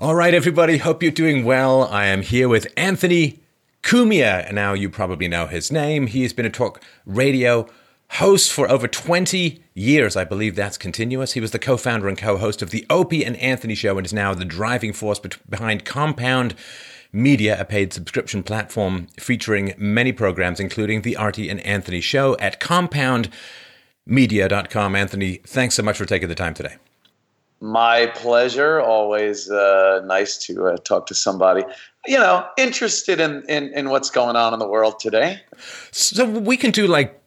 All right, everybody. Hope you're doing well. I am here with Anthony Cumia. Now, you probably know his name. He has been a talk radio host for over 20 years. I believe that's continuous. He was the co founder and co host of The Opie and Anthony Show and is now the driving force behind Compound Media, a paid subscription platform featuring many programs, including The Artie and Anthony Show at compoundmedia.com. Anthony, thanks so much for taking the time today. My pleasure. Always uh, nice to uh, talk to somebody, you know, interested in, in, in what's going on in the world today. So we can do like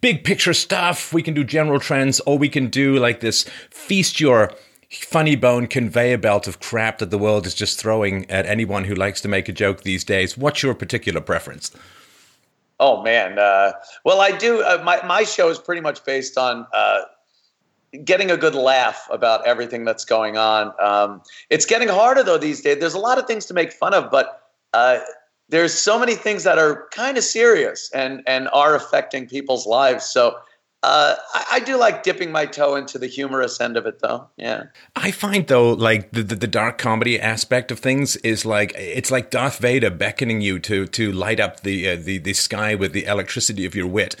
big picture stuff, we can do general trends, or we can do like this feast your funny bone conveyor belt of crap that the world is just throwing at anyone who likes to make a joke these days. What's your particular preference? Oh man, uh, well I do. Uh, my my show is pretty much based on uh, getting a good laugh about everything that's going on. Um, it's getting harder though these days. There's a lot of things to make fun of, but uh, there's so many things that are kind of serious and and are affecting people's lives. So. Uh, I, I, do like dipping my toe into the humorous end of it, though. Yeah, I find though, like the, the, the dark comedy aspect of things is like it's like Darth Vader beckoning you to to light up the uh, the the sky with the electricity of your wit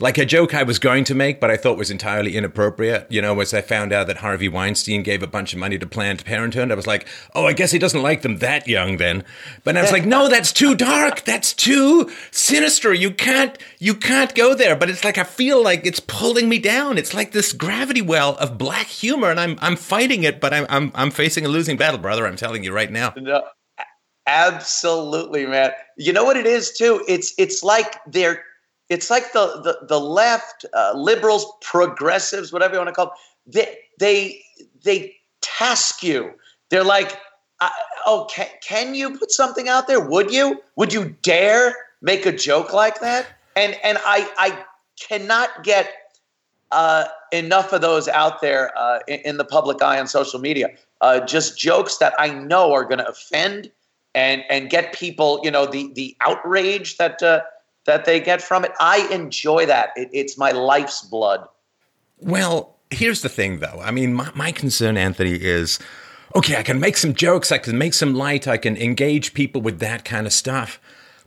like a joke I was going to make, but I thought was entirely inappropriate. You know, as I found out that Harvey Weinstein gave a bunch of money to Planned Parenthood, I was like, oh, I guess he doesn't like them that young then. But I was like, no, that's too dark. That's too sinister. You can't, you can't go there. But it's like I feel like it's pulling me down. It's like this gravity well of black humor, and I'm, I'm fighting it, but I'm, I'm, I'm facing a losing battle, brother. I'm telling you right now. No. Absolutely, man. You know what it is too? It's it's like they're it's like the the, the left, uh, liberals, progressives, whatever you want to call them. They they they task you. They're like, oh, can, can you put something out there? Would you? Would you dare make a joke like that? And and I I cannot get uh, enough of those out there uh, in, in, the public eye on social media. Uh, just jokes that I know are going to offend and and get people, you know, the the outrage that uh, that they get from it. I enjoy that. It, it's my life's blood. Well, here's the thing, though. I mean, my, my concern, Anthony, is okay, I can make some jokes, I can make some light, I can engage people with that kind of stuff.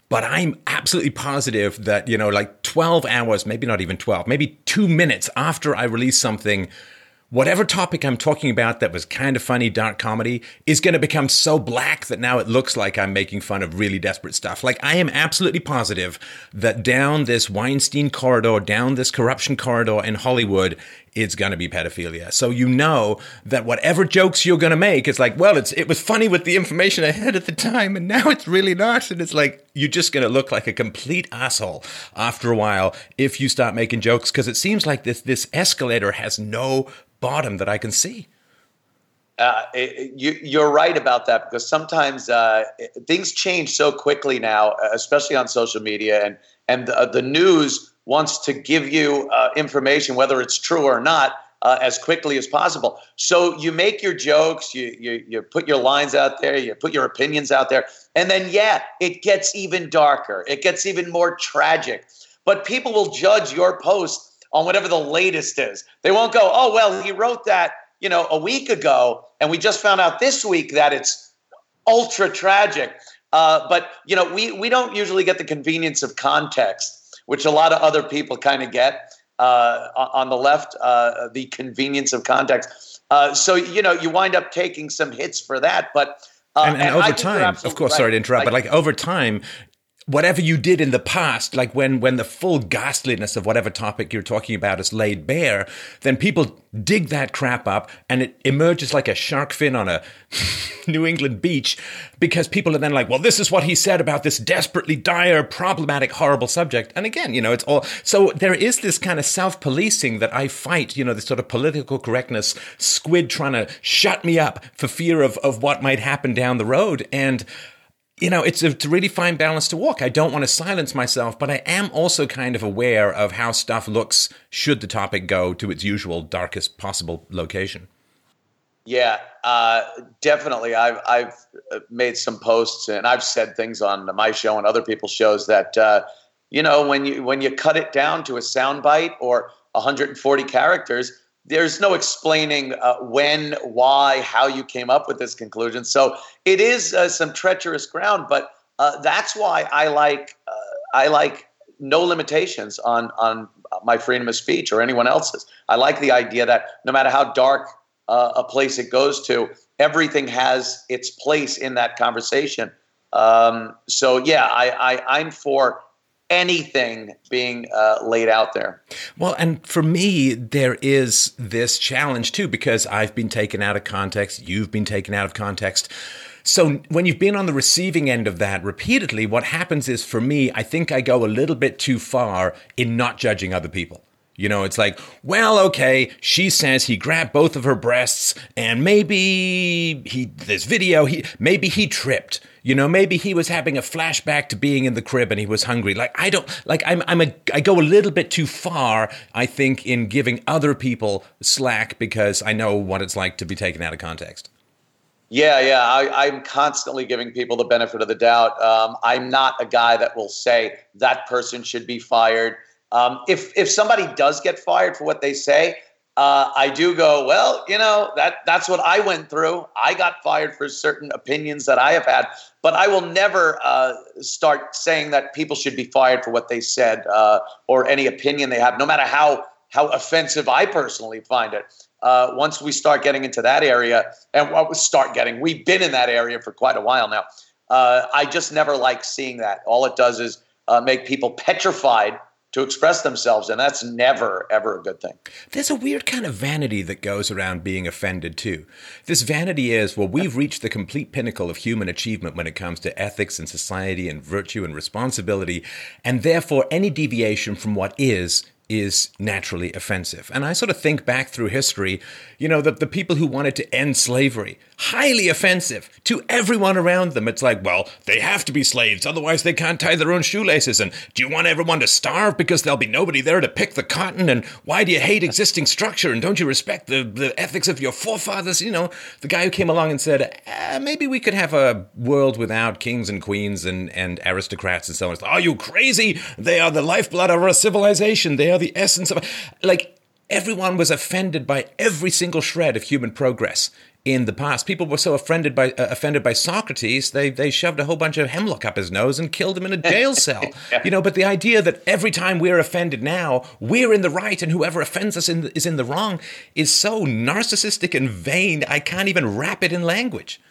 But I'm absolutely positive that, you know, like 12 hours, maybe not even 12, maybe two minutes after I release something whatever topic I'm talking about that was kind of funny, dark comedy, is going to become so black that now it looks like I'm making fun of really desperate stuff. Like, I am absolutely positive that down this Weinstein corridor, down this corruption corridor in Hollywood, it's going to be pedophilia. So you know that whatever jokes you're going to make, it's like, well, it's it was funny with the information I had at the time, and now it's really not. And it's like you're just going to look like a complete asshole after a while if you start making jokes because it seems like this this escalator has no bottom that I can see. Uh, it, you, are right about that because sometimes uh, things change so quickly now, especially on social media, and and the, the news wants to give you uh, information, whether it's true or not, uh, as quickly as possible. So you make your jokes, you, you you put your lines out there, you put your opinions out there, and then yeah, it gets even darker, it gets even more tragic. But people will judge your post on whatever the latest is. They won't go, oh, well, he wrote that, you know, a week ago, and we just found out this week that it's ultra tragic. Uh, but, you know, we, we don't usually get the convenience of context, which a lot of other people kind of get uh, on the left, uh, the convenience of context. Uh, so, you know, you wind up taking some hits for that. But uh, and, and, and, over time, of course, right. sorry to interrupt, like, but like over time, whatever you did in the past, like when when the full ghastliness of whatever topic you're talking about is laid bare, then people dig that crap up and it emerges like a shark fin on a New England beach because people are then like, well, this is what he said about this desperately dire, problematic, horrible subject. And again, you know, it's all so there is this kind of self-policing that I fight, you know, this sort of political correctness squid trying to shut me up for fear of of what might happen down the road and you know, it's a, it's a really fine balance to walk. I don't want to silence myself, but I am also kind of aware of how stuff looks should the topic go to its usual darkest possible location. Yeah, uh, definitely. I've I've uh, made some posts and I've said things on my show and other people's shows that uh, you know when you when you cut it down to a soundbite or 140 characters, there's no explaining uh, when, why, how you came up with this conclusion. So it is uh, some treacherous ground, but uh, that's why I like uh, I like no limitations on on my freedom of speech or anyone else's. I like the idea that no matter how dark uh, a place it goes to, everything has its place in that conversation. Um, so yeah, I, I I'm for anything being uh, laid out there. Well, and for me, there is this challenge too, because I've been taken out of context, you've been taken out of context. So when you've been on the receiving end of that repeatedly, what happens is for me, I think I go a little bit too far in not judging other people. You know, it's like, well, okay, she says he grabbed both of her breasts and maybe he, this video, he, maybe he tripped. You know, maybe he was having a flashback to being in the crib and he was hungry. Like, I don't, like, I'm, I'm a, I go a little bit too far, I think, in giving other people slack because I know what it's like to be taken out of context. Yeah, yeah. I, am constantly giving people the benefit of the doubt. Um, I'm not a guy that will say that person should be fired. Um, if if somebody does get fired for what they say, uh, I do go, well, you know, that that's what I went through. I got fired for certain opinions that I have had, but I will never uh, start saying that people should be fired for what they said uh, or any opinion they have, no matter how how offensive I personally find it. Uh, once we start getting into that area, and what we start getting, we've been in that area for quite a while now. Uh, I just never like seeing that. All it does is uh, make people petrified to express themselves, and that's never, ever a good thing. There's a weird kind of vanity that goes around being offended, too. This vanity is, well, we've reached the complete pinnacle of human achievement when it comes to ethics and society and virtue and responsibility, and therefore any deviation from what is is naturally offensive. And I sort of think back through history, you know, the, the people who wanted to end slavery, highly offensive to everyone around them. It's like, well, they have to be slaves, otherwise they can't tie their own shoelaces. And do you want everyone to starve because there'll be nobody there to pick the cotton? And why do you hate existing structure? And don't you respect the, the ethics of your forefathers? You know, the guy who came along and said, eh, maybe we could have a world without kings and queens and, and aristocrats and so on. Like, are you crazy? They are the lifeblood of our civilization. They are the essence of like everyone was offended by every single shred of human progress in the past. People were so offended by uh, offended by Socrates, they they shoved a whole bunch of hemlock up his nose and killed him in a jail cell. yeah. You know, but the idea that every time we're offended now, we're in the right and whoever offends us in the, is in the wrong is so narcissistic and vain. I can't even wrap it in language.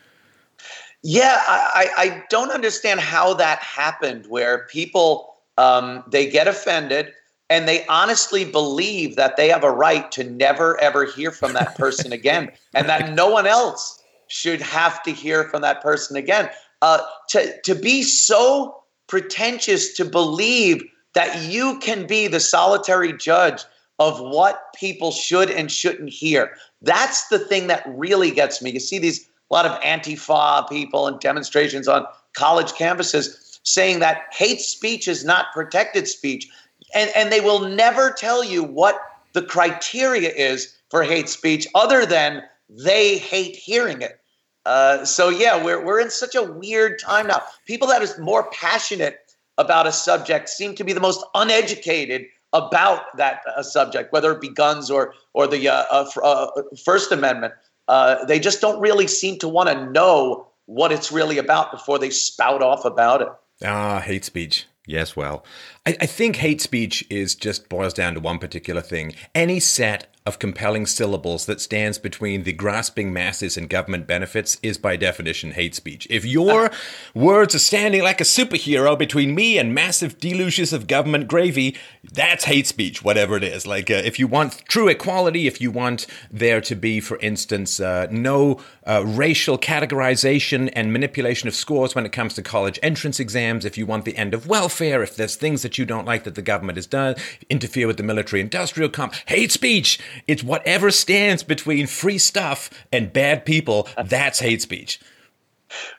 Yeah, I, I don't understand how that happened. Where people um, they get offended and they honestly believe that they have a right to never ever hear from that person again and that no one else should have to hear from that person again. Uh, to, to be so pretentious to believe that you can be the solitary judge of what people should and shouldn't hear that's the thing that really gets me. You see these a lot of antifa people and demonstrations on college campuses saying that hate speech is not protected speech and, and they will never tell you what the criteria is for hate speech other than they hate hearing it. Uh, so yeah, we're we're in such a weird time now. People that is more passionate about a subject seem to be the most uneducated about that uh, subject, whether it be guns or or the uh, uh, uh First Amendment. Uh, they just don't really seem to want to know what it's really about before they spout off about it. Ah, hate speech. Yes, well, I, I, think hate speech is just boils down to one particular thing. Any set of compelling syllables that stands between the grasping masses and government benefits is by definition hate speech. If your words are standing like a superhero between me and massive deluges of government gravy, that's hate speech, whatever it is. Like uh, if you want true equality, if you want there to be, for instance, uh, no uh, racial categorization and manipulation of scores when it comes to college entrance exams, if you want the end of welfare, if there's things that you don't like that the government has done, interfere with the military industrial comp, hate speech it's whatever stands between free stuff and bad people. That's hate speech.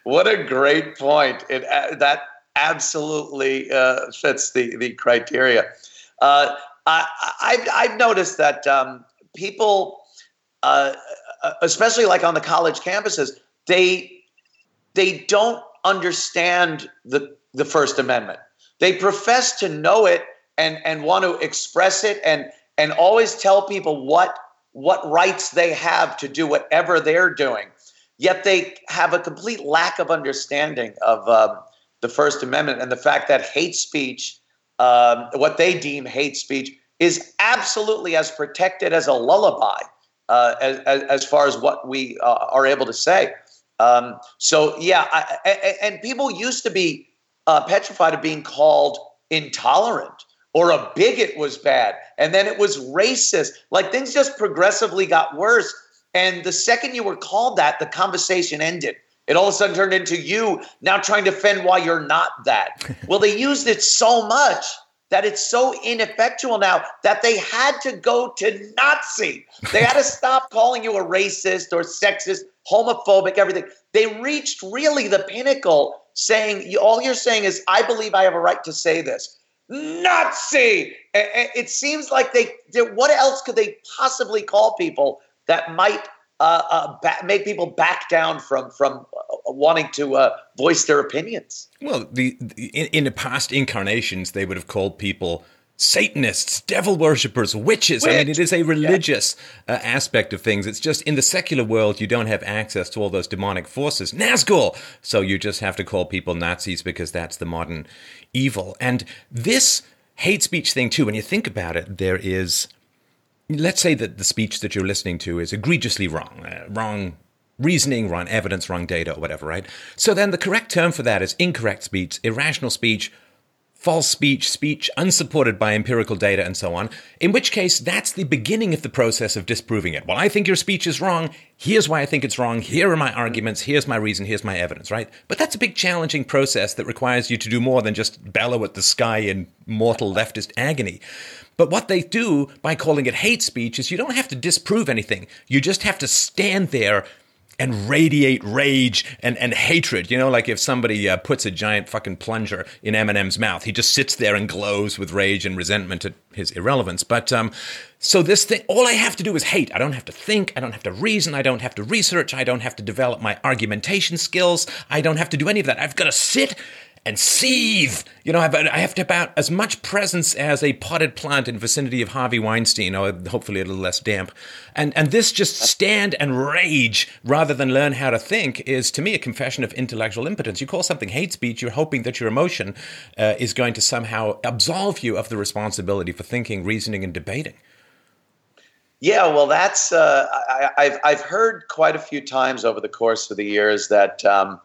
What a great point! It uh, that absolutely uh, fits the the criteria. Uh, I, I've, I've noticed that um, people, uh, especially like on the college campuses, they they don't understand the the First Amendment. They profess to know it and and want to express it and and always tell people what what rights they have to do whatever they're doing. Yet they have a complete lack of understanding of um, the First Amendment and the fact that hate speech, um, what they deem hate speech, is absolutely as protected as a lullaby uh, as, as, far as what we uh, are able to say. Um, so, yeah, I, I, and people used to be uh, petrified of being called intolerant or a bigot was bad. And then it was racist. Like things just progressively got worse. And the second you were called that, the conversation ended. It all of a sudden turned into you now trying to defend why you're not that. well, they used it so much that it's so ineffectual now that they had to go to Nazi. They had to stop calling you a racist or sexist, homophobic, everything. They reached really the pinnacle saying, all you're saying is, I believe I have a right to say this. Nazi! It seems like they, what else could they possibly call people that might uh, uh, make people back down from from uh, wanting to uh, voice their opinions. Well, the, the in, in, the past incarnations, they would have called people Satanists, devil worshippers, witches. Witch. I mean, it is a religious yeah. Uh, aspect of things. It's just in the secular world, you don't have access to all those demonic forces. Nazgul! So you just have to call people Nazis because that's the modern evil. And this hate speech thing, too, when you think about it, there is let's say that the speech that you're listening to is egregiously wrong, uh, wrong reasoning, wrong evidence, wrong data, or whatever, right? So then the correct term for that is incorrect speech, irrational speech, false speech, speech unsupported by empirical data, and so on. In which case, that's the beginning of the process of disproving it. Well, I think your speech is wrong. Here's why I think it's wrong. Here are my arguments. Here's my reason. Here's my evidence, right? But that's a big challenging process that requires you to do more than just bellow at the sky in mortal leftist agony. But what they do by calling it hate speech is you don't have to disprove anything. You just have to stand there and radiate rage and, and hatred. You know, like if somebody uh, puts a giant fucking plunger in Eminem's mouth, he just sits there and glows with rage and resentment at his irrelevance. But um, so this thing, all I have to do is hate. I don't have to think. I don't have to reason. I don't have to research. I don't have to develop my argumentation skills. I don't have to do any of that. I've got to sit and seethe. You know, I have to about as much presence as a potted plant in vicinity of Harvey Weinstein, or hopefully a little less damp. And and this just stand and rage rather than learn how to think is to me a confession of intellectual impotence. You call something hate speech, you're hoping that your emotion uh, is going to somehow absolve you of the responsibility for thinking, reasoning, and debating. Yeah, well, that's uh, I, have I've heard quite a few times over the course of the years that. Um,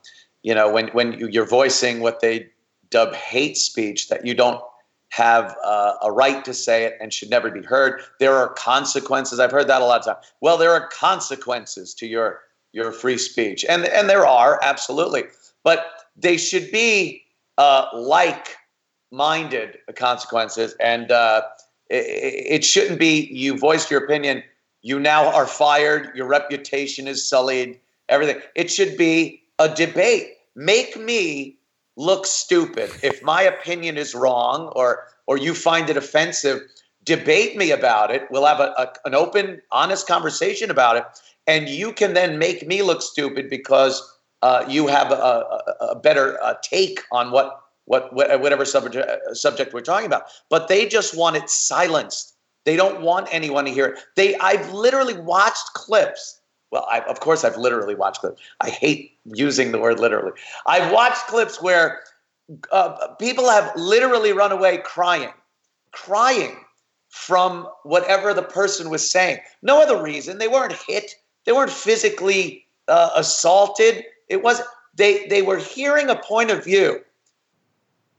you know, when when you're voicing what they dub hate speech, that you don't have uh, a right to say it and should never be heard. There are consequences. I've heard that a lot of times. Well, there are consequences to your your free speech, and and there are absolutely, but they should be uh, like minded consequences, and uh, it, it shouldn't be you voiced your opinion, you now are fired, your reputation is sullied, everything. It should be a debate make me look stupid. If my opinion is wrong or or you find it offensive, debate me about it. We'll have a, a, an open, honest conversation about it, and you can then make me look stupid because uh, you have a, a, a better uh, take on what what whatever subject uh, subject we're talking about. But they just want it silenced. They don't want anyone to hear it. They I've literally watched clips well, I, of course, I've literally watched clips. I hate using the word literally. I've watched clips where uh, people have literally run away crying, crying from whatever the person was saying. No other reason. They weren't hit. They weren't physically uh, assaulted. It was they they were hearing a point of view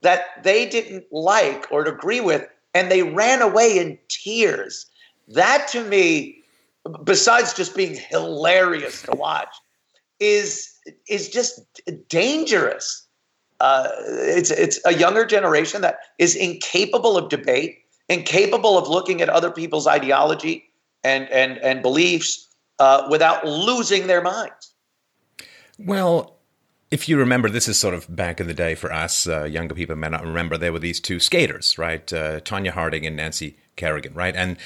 that they didn't like or agree with, and they ran away in tears. That to me besides just being hilarious to watch, is is just dangerous. Uh, it's it's a younger generation that is incapable of debate, incapable of looking at other people's ideology and and and beliefs uh, without losing their minds. Well, if you remember, this is sort of back in the day for us uh, younger people may not remember. There were these two skaters, right? Uh, Tonya Harding and Nancy Kerrigan, right? And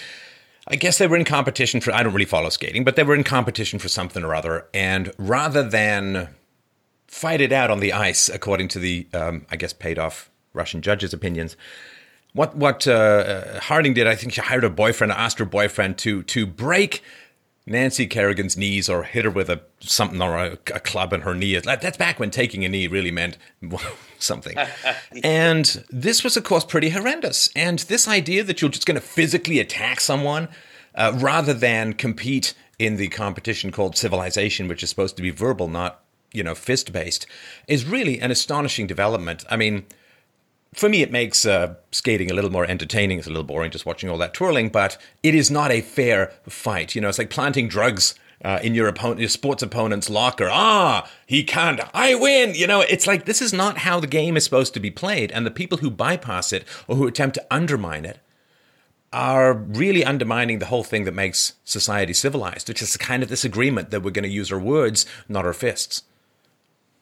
I guess they were in competition for, I don't really follow skating, but they were in competition for something or other. And rather than fight it out on the ice, according to the, um, I guess, paid off Russian judges' opinions, what what uh, Harding did, I think she hired a boyfriend, asked her boyfriend to to break Nancy Kerrigan's knees or hit her with a something or a, a club in her knee. That's back when taking a knee really meant something. and this was, of course, pretty horrendous. And this idea that you're just going to physically attack someone uh, rather than compete in the competition called civilization, which is supposed to be verbal, not you know fist based, is really an astonishing development. I mean for me, it makes uh, skating a little more entertaining. It's a little boring just watching all that twirling, but it is not a fair fight. You know, it's like planting drugs uh, in your opponent, your sports opponent's locker. Ah, he can't. I win. You know, it's like this is not how the game is supposed to be played, and the people who bypass it or who attempt to undermine it are really undermining the whole thing that makes society civilized, which is kind of this agreement that we're going to use our words, not our fists.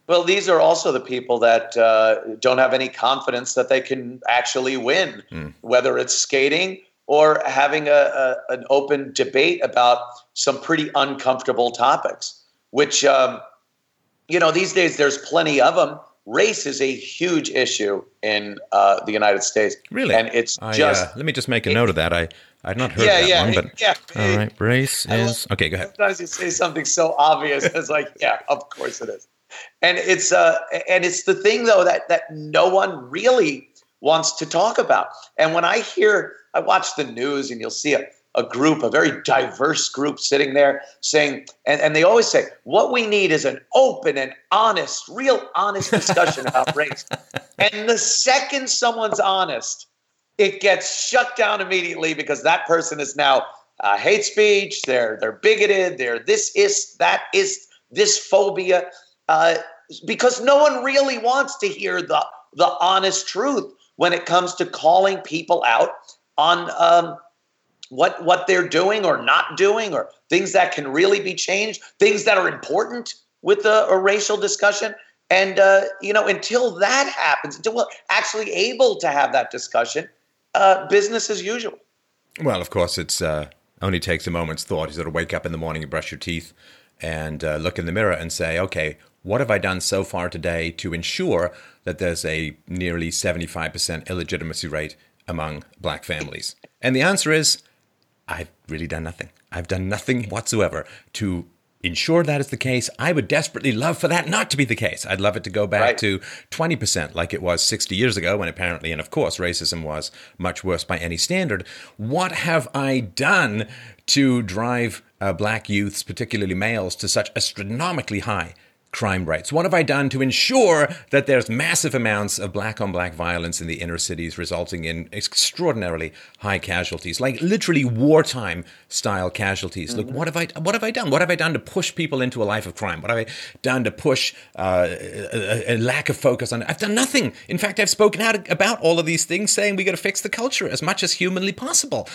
Well, these are also the people that uh, don't have any confidence that they can actually win, mm. whether it's skating or having a, a, an open debate about some pretty uncomfortable topics, which, um, you know, these days there's plenty of them. Race is a huge issue in uh, the United States. Really? And it's I, just. Uh, let me just make a note of that. I. I've not heard yeah, that yeah, one, but yeah. all right. Race is okay. Go ahead. Sometimes you say something so obvious, it's like, yeah, of course it is and it's uh and it's the thing though that that no one really wants to talk about. And when i hear i watch the news and you'll see a, a group a very diverse group sitting there saying and, and they always say what we need is an open and honest real honest discussion about race. And the second someone's honest it gets shut down immediately because that person is now uh, hate speech they're they're bigoted they're this is that is this phobia uh, because no one really wants to hear the the honest truth when it comes to calling people out on um, what what they're doing or not doing, or things that can really be changed, things that are important with a, a racial discussion. And uh, you know, until that happens, until we're actually able to have that discussion, uh, business as usual. Well, of course, it's uh, only takes a moment's thought. You sort of wake up in the morning and brush your teeth and uh, look in the mirror and say, okay, what have I done so far today to ensure that there's a nearly 75% illegitimacy rate among black families? And the answer is, I've really done nothing. I've done nothing whatsoever to ensure that is the case. I would desperately love for that not to be the case. I'd love it to go back right. to 20% like it was 60 years ago when apparently, and of course, racism was much worse by any standard. What have I done to drive uh, black youths, particularly males, to such astronomically high crime rates? What have I done to ensure that there's massive amounts of black on black violence in the inner cities, resulting in extraordinarily high casualties, like literally wartime style casualties? Mm-hmm. Look, what have I what have I done? What have I done to push people into a life of crime? What have I done to push uh, a, a, lack of focus on? It? I've done nothing. In fact, I've spoken out about all of these things, saying we got to fix the culture as much as humanly possible.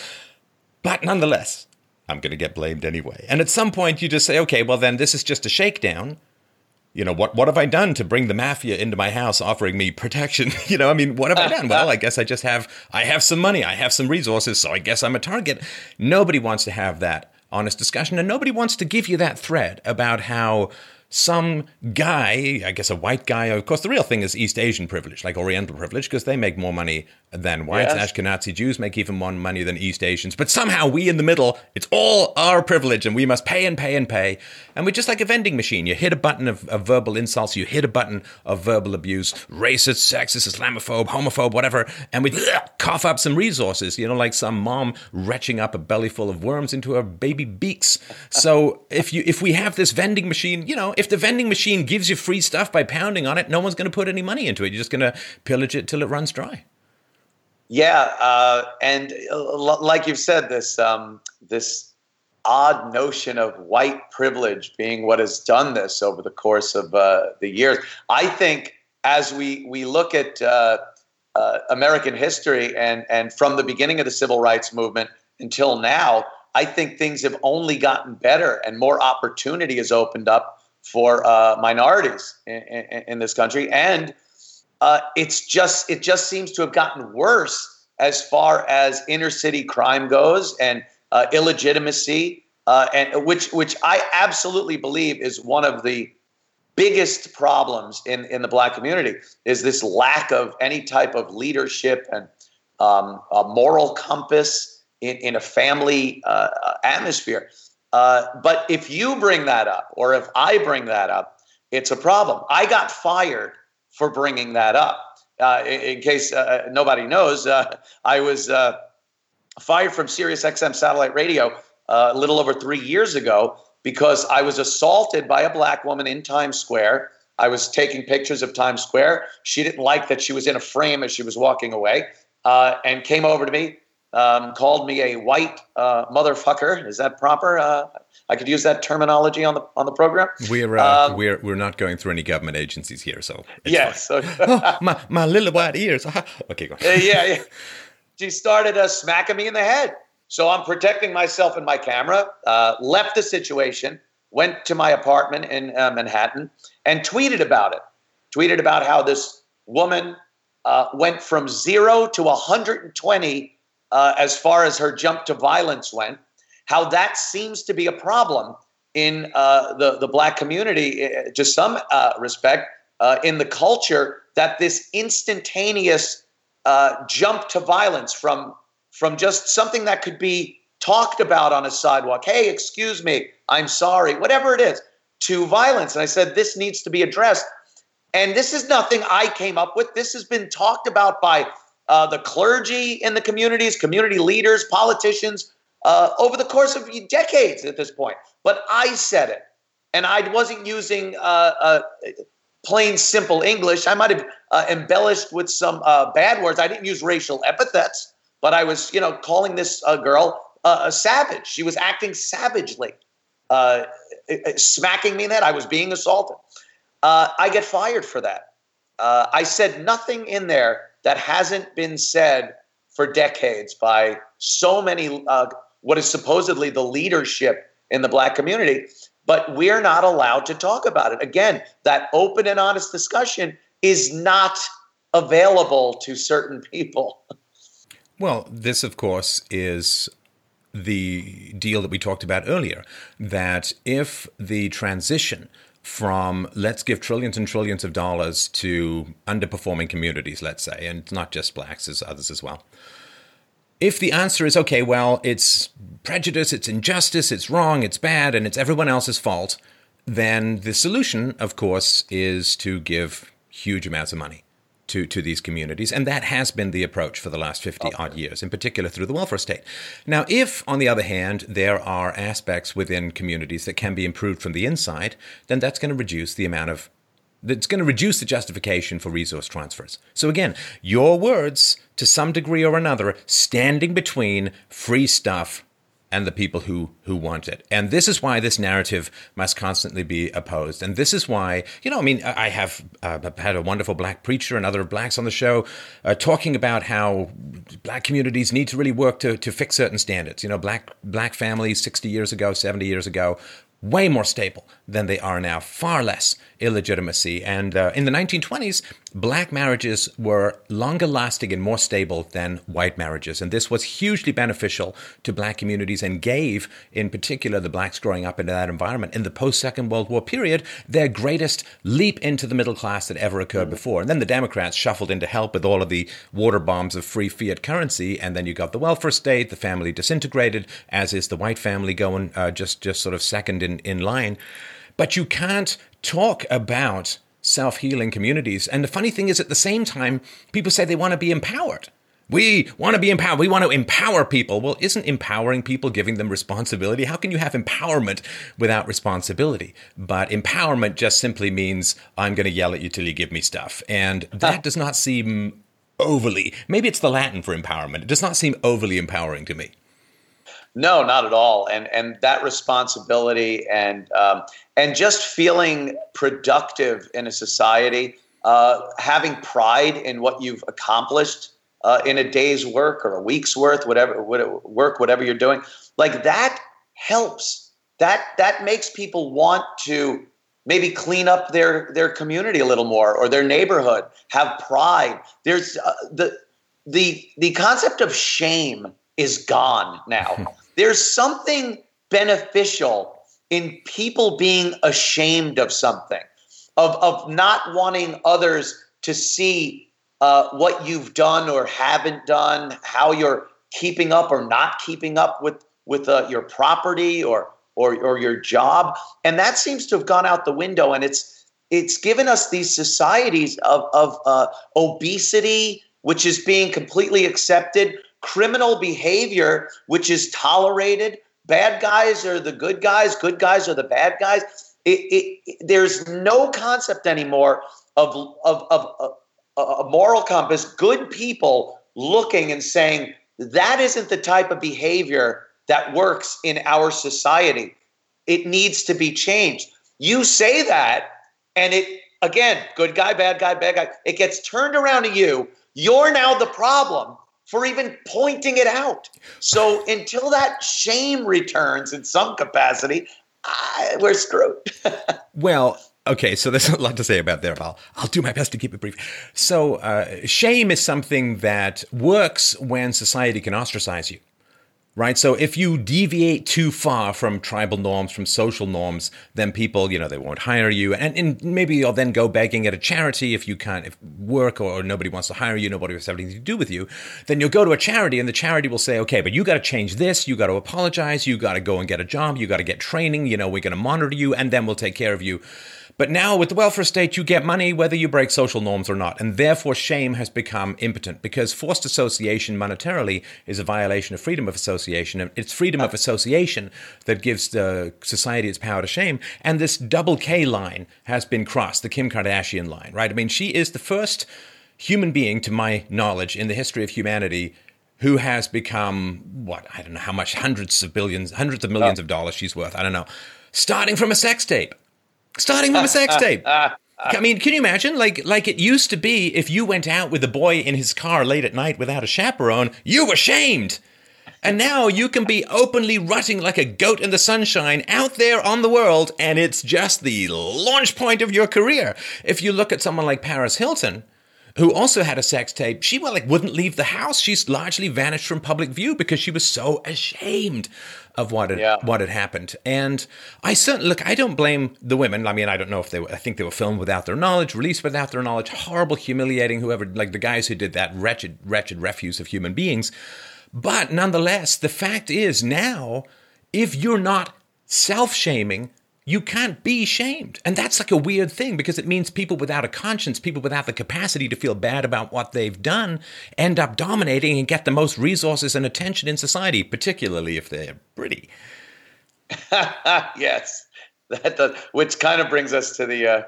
But nonetheless, I'm going to get blamed anyway. And at some point, you just say, okay, well, then this is just a shakedown you know what what have i done to bring the mafia into my house offering me protection? You know i mean what have i done? Well i guess i just have i have some money. I have some resources so i guess i'm a target. Nobody wants to have that honest discussion and nobody wants to give you that thread about how some guy, I guess a white guy, of course, the real thing is East Asian privilege, like Oriental privilege, because they make more money than whites. Yes. Ashkenazi Jews make even more money than East Asians. But somehow we in the middle, it's all our privilege and we must pay and pay and pay. And we're just like a vending machine. You hit a button of, of verbal insults, you hit a button of verbal abuse, racist, sexist, Islamophobe, homophobe, whatever, and we ugh, cough up some resources, you know, like some mom retching up a belly full of worms into her baby beaks. So if you if we have this vending machine, you know, if the vending machine gives you free stuff by pounding on it, no one's going to put any money into it. You're just going to pillage it till it runs dry. Yeah, uh, and uh, like you've said, this um, this odd notion of white privilege being what has done this over the course of uh, the years. I think as we we look at uh, uh, American history and and from the beginning of the civil rights movement until now, I think things have only gotten better and more opportunity has opened up for uh, minorities in, in, in, this country, and uh, it's just it just seems to have gotten worse as far as inner city crime goes and uh, illegitimacy, uh, and which which I absolutely believe is one of the biggest problems in in the black community is this lack of any type of leadership and um, a moral compass in, in a family uh, atmosphere. Uh, but if you bring that up, or if I bring that up, it's a problem. I got fired for bringing that up. Uh, in, in, case uh, nobody knows, uh, I was uh, fired from Sirius XM satellite radio uh, a little over three years ago because I was assaulted by a black woman in Times Square. I was taking pictures of Times Square. She didn't like that she was in a frame as she was walking away and came over to me um, called me a white uh, motherfucker. Is that proper? Uh, I could use that terminology on the on the program. We're uh, um, we're we're not going through any government agencies here, so yes. oh, my my little white ears. okay, go. Uh, yeah, yeah. She started uh, smacking me in the head, so I'm protecting myself in my camera. Uh, left the situation, went to my apartment in Manhattan, and tweeted about it. Tweeted about how this woman went from zero to 120 uh, as far as her jump to violence went, how that seems to be a problem in uh, the, the black community, uh, to some uh, respect, uh, in the culture, that this instantaneous uh, jump to violence from, from just something that could be talked about on a sidewalk, hey, excuse me, I'm sorry, whatever it is, to violence. And I said, this needs to be addressed. And this is nothing I came up with. This has been talked about by uh, the clergy in the communities, community leaders, politicians, uh, over the course of decades at this point. But I said it, and I wasn't using uh, uh plain, simple English. I might have uh, embellished with some uh, bad words. I didn't use racial epithets, but I was, you know, calling this girl a savage. She was acting savagely, smacking me in head. I was being assaulted. I get fired for that. I said nothing in there that hasn't been said for decades by so many, uh, what is supposedly the leadership in the black community. But we're not allowed to talk about it. Again, that open and honest discussion is not available to certain people. Well, this, of course, is the deal that we talked about earlier that if the transition from let's give trillions and trillions of dollars to underperforming communities, let's say, and not just blacks, as others as well. If the answer is, okay, well, it's prejudice, it's injustice, it's wrong, it's bad, and it's everyone else's fault, then the solution, of course, is to give huge amounts of money to, to these communities. And that has been the approach for the last 50 okay. odd years, in particular through the welfare state. Now, if, on the other hand, there are aspects within communities that can be improved from the inside, then that's going to reduce the amount of that's going to reduce the justification for resource transfers. So again, your words, to some degree or another, standing between free stuff and the people who who want it. And this is why this narrative must constantly be opposed. And this is why, you know, I mean, I have uh, had a wonderful black preacher and other blacks on the show uh, talking about how black communities need to really work to to fix certain standards. You know, black black families 60 years ago, 70 years ago way more stable than they are now, far less illegitimacy. And uh, in the 1920s, black marriages were longer lasting and more stable than white marriages. And this was hugely beneficial to black communities and gave, in particular, the blacks growing up in that environment in the post Second World War period, their greatest leap into the middle class that ever occurred before. And then the Democrats shuffled in to help with all of the water bombs of free fiat currency. And then you got the welfare state, the family disintegrated, as is the white family going uh, just, just sort of second in, in line. But you can't talk about self healing communities. And the funny thing is, at the same time, people say they want to be empowered. We want to be empowered. We want to empower people. Well, isn't empowering people giving them responsibility? How can you have empowerment without responsibility? But empowerment just simply means I'm going to yell at you till you give me stuff. And that does not seem overly, maybe it's the Latin for empowerment. It does not seem overly empowering to me. No, not at all. And and that responsibility and um, and just feeling productive in a society, uh, having pride in what you've accomplished uh, in a day's work or a week's worth, whatever work, whatever you're doing, like that helps. That that makes people want to maybe clean up their their community a little more or their neighborhood, have pride. There's uh, the the the concept of shame is gone now. There's something beneficial in people being ashamed of something, of, of not wanting others to see uh, what you've done or haven't done, how you're keeping up or not keeping up with with uh, your property or, or or your job, and that seems to have gone out the window. And it's it's given us these societies of of uh, obesity, which is being completely accepted, criminal behavior, which is tolerated. Bad guys are the good guys. Good guys are the bad guys. It, it, there's no concept anymore of, of, of, a moral compass, good people looking and saying, that isn't the type of behavior that works in our society. It needs to be changed. You say that, and it, again, good guy, bad guy, bad guy, it gets turned around to you. You're now the problem for even pointing it out. So until that shame returns in some capacity, I, we're screwed. well, okay, so there's a lot to say about there. I'll I'll do my best to keep it brief. So uh, shame is something that works when society can ostracize you right? So if you deviate too far from tribal norms, from social norms, then people, you know, they won't hire you, and, and maybe you'll then go begging at a charity if you can't if work or, nobody wants to hire you, nobody wants anything to do with you. Then you'll go to a charity, and the charity will say, okay, but you got to change this, you got to apologize, you got to go and get a job, you got to get training, you know, we're going to monitor you, and then we'll take care of you. But now with the welfare state, you get money whether you break social norms or not. And therefore, shame has become impotent because forced association monetarily is a violation of freedom of association. And it's freedom of association that gives the society its power to shame. And this double K line has been crossed, the Kim Kardashian line, right? I mean, she is the first human being, to my knowledge, in the history of humanity who has become what I don't know how much hundreds of billions, hundreds of millions of dollars she's worth. I don't know. Starting from a sex tape starting from a sex tape. I mean, can you imagine? Like, like it used to be, if you went out with a boy in his car late at night without a chaperone, you were shamed. And now you can be openly rutting like a goat in the sunshine out there on the world, and it's just the launch point of your career. If you look at someone like Paris Hilton, who also had a sex tape, she well, like wouldn't leave the house. She's largely vanished from public view because she was so ashamed of what had yeah. what had happened. And I certainly look. I don't blame the women. I mean, I don't know if they. Were, I think they were filmed without their knowledge, released without their knowledge. Horrible, humiliating. Whoever, like the guys who did that, wretched, wretched refuse of human beings. But nonetheless, the fact is now, if you're not self shaming you can't be shamed. And that's like a weird thing because it means people without a conscience, people without the capacity to feel bad about what they've done, end up dominating and get the most resources and attention in society, particularly if they're pretty. yes, that does, which kind of brings us to the uh,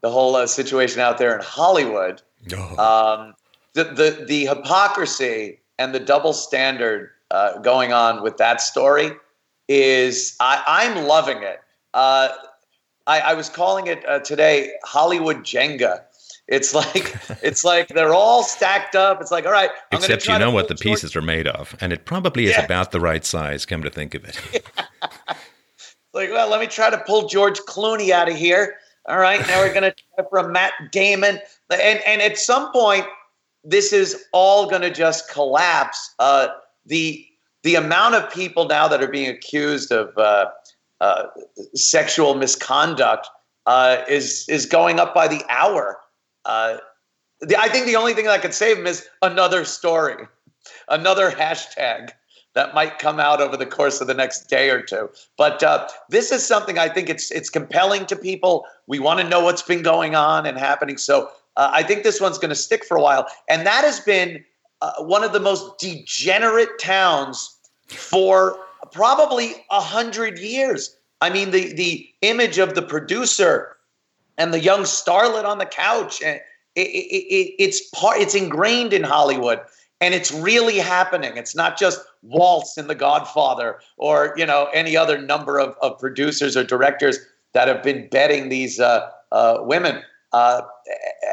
the whole uh, situation out there in Hollywood. Oh. Um, the, the the hypocrisy and the double standard uh, going on with that story is I, I'm loving it uh, I, I, was calling it uh, today Hollywood Jenga. It's like it's like they're all stacked up. It's like all right. I'm Except you know what the pieces are made of, and it probably is yeah. about the right size. Come to think of it. like, well, let me try to pull George Clooney out of here. All right, now we're going to try for a Matt Damon, and and at some point, this is all going to just collapse. Uh, the the amount of people now that are being accused of uh, uh, sexual misconduct uh, is is going up by the hour. Uh, the, I think the only thing that could save him is another story, another hashtag that might come out over the course of the next day or two. But uh, this is something I think it's it's compelling to people. We want to know what's been going on and happening. So uh, I think this one's going to stick for a while, and that has been uh, one of the most degenerate towns for probably a hundred years. I mean, the the image of the producer and the young starlet on the couch, and it, it, it, it's part, it's ingrained in Hollywood, and it's really happening. It's not just Woltz in The Godfather or you know any other number of, of producers or directors that have been betting these uh, uh, women. Uh,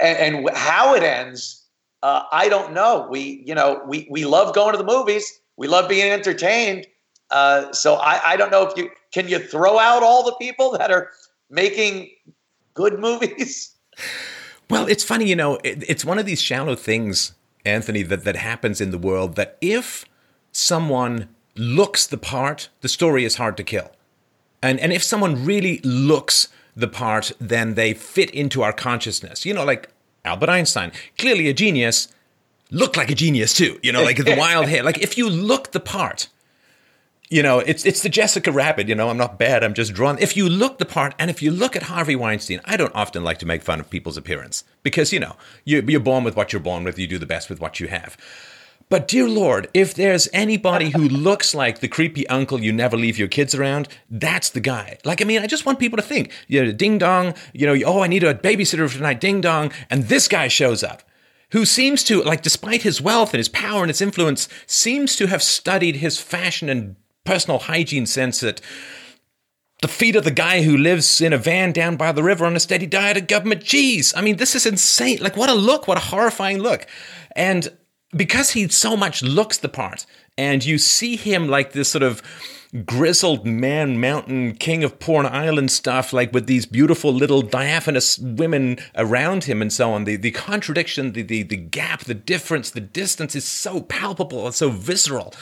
and, and, how it ends, uh, I don't know. We you know we we love going to the movies. We love being entertained uh, so I, I don't know if you can you throw out all the people that are making good movies. Well, it's funny, you know, it, it's one of these shallow things, Anthony, that that happens in the world. That if someone looks the part, the story is hard to kill, and and if someone really looks the part, then they fit into our consciousness. You know, like Albert Einstein, clearly a genius, looked like a genius too. You know, like the wild hair. Like if you look the part, you know, it's it's the Jessica Rabbit. You know, I'm not bad. I'm just drawn. If you look the part, and if you look at Harvey Weinstein, I don't often like to make fun of people's appearance because you know you, you're born with what you're born with. You do the best with what you have. But dear Lord, if there's anybody who looks like the creepy uncle you never leave your kids around, that's the guy. Like, I mean, I just want people to think, you know, ding dong, you know, oh, I need a babysitter for tonight, ding dong, and this guy shows up who seems to, like, despite his wealth and his power and his influence, seems to have studied his fashion and personal hygiene sense that the feet of the guy who lives in a van down by the river on a steady diet of government cheese. I mean, this is insane. Like, what a look, what a horrifying look. And because he so much looks the part, and you see him like this sort of grizzled man mountain king of porn island stuff like with these beautiful little diaphanous women around him and so on the the contradiction the the, the gap the difference the distance is so palpable and so visceral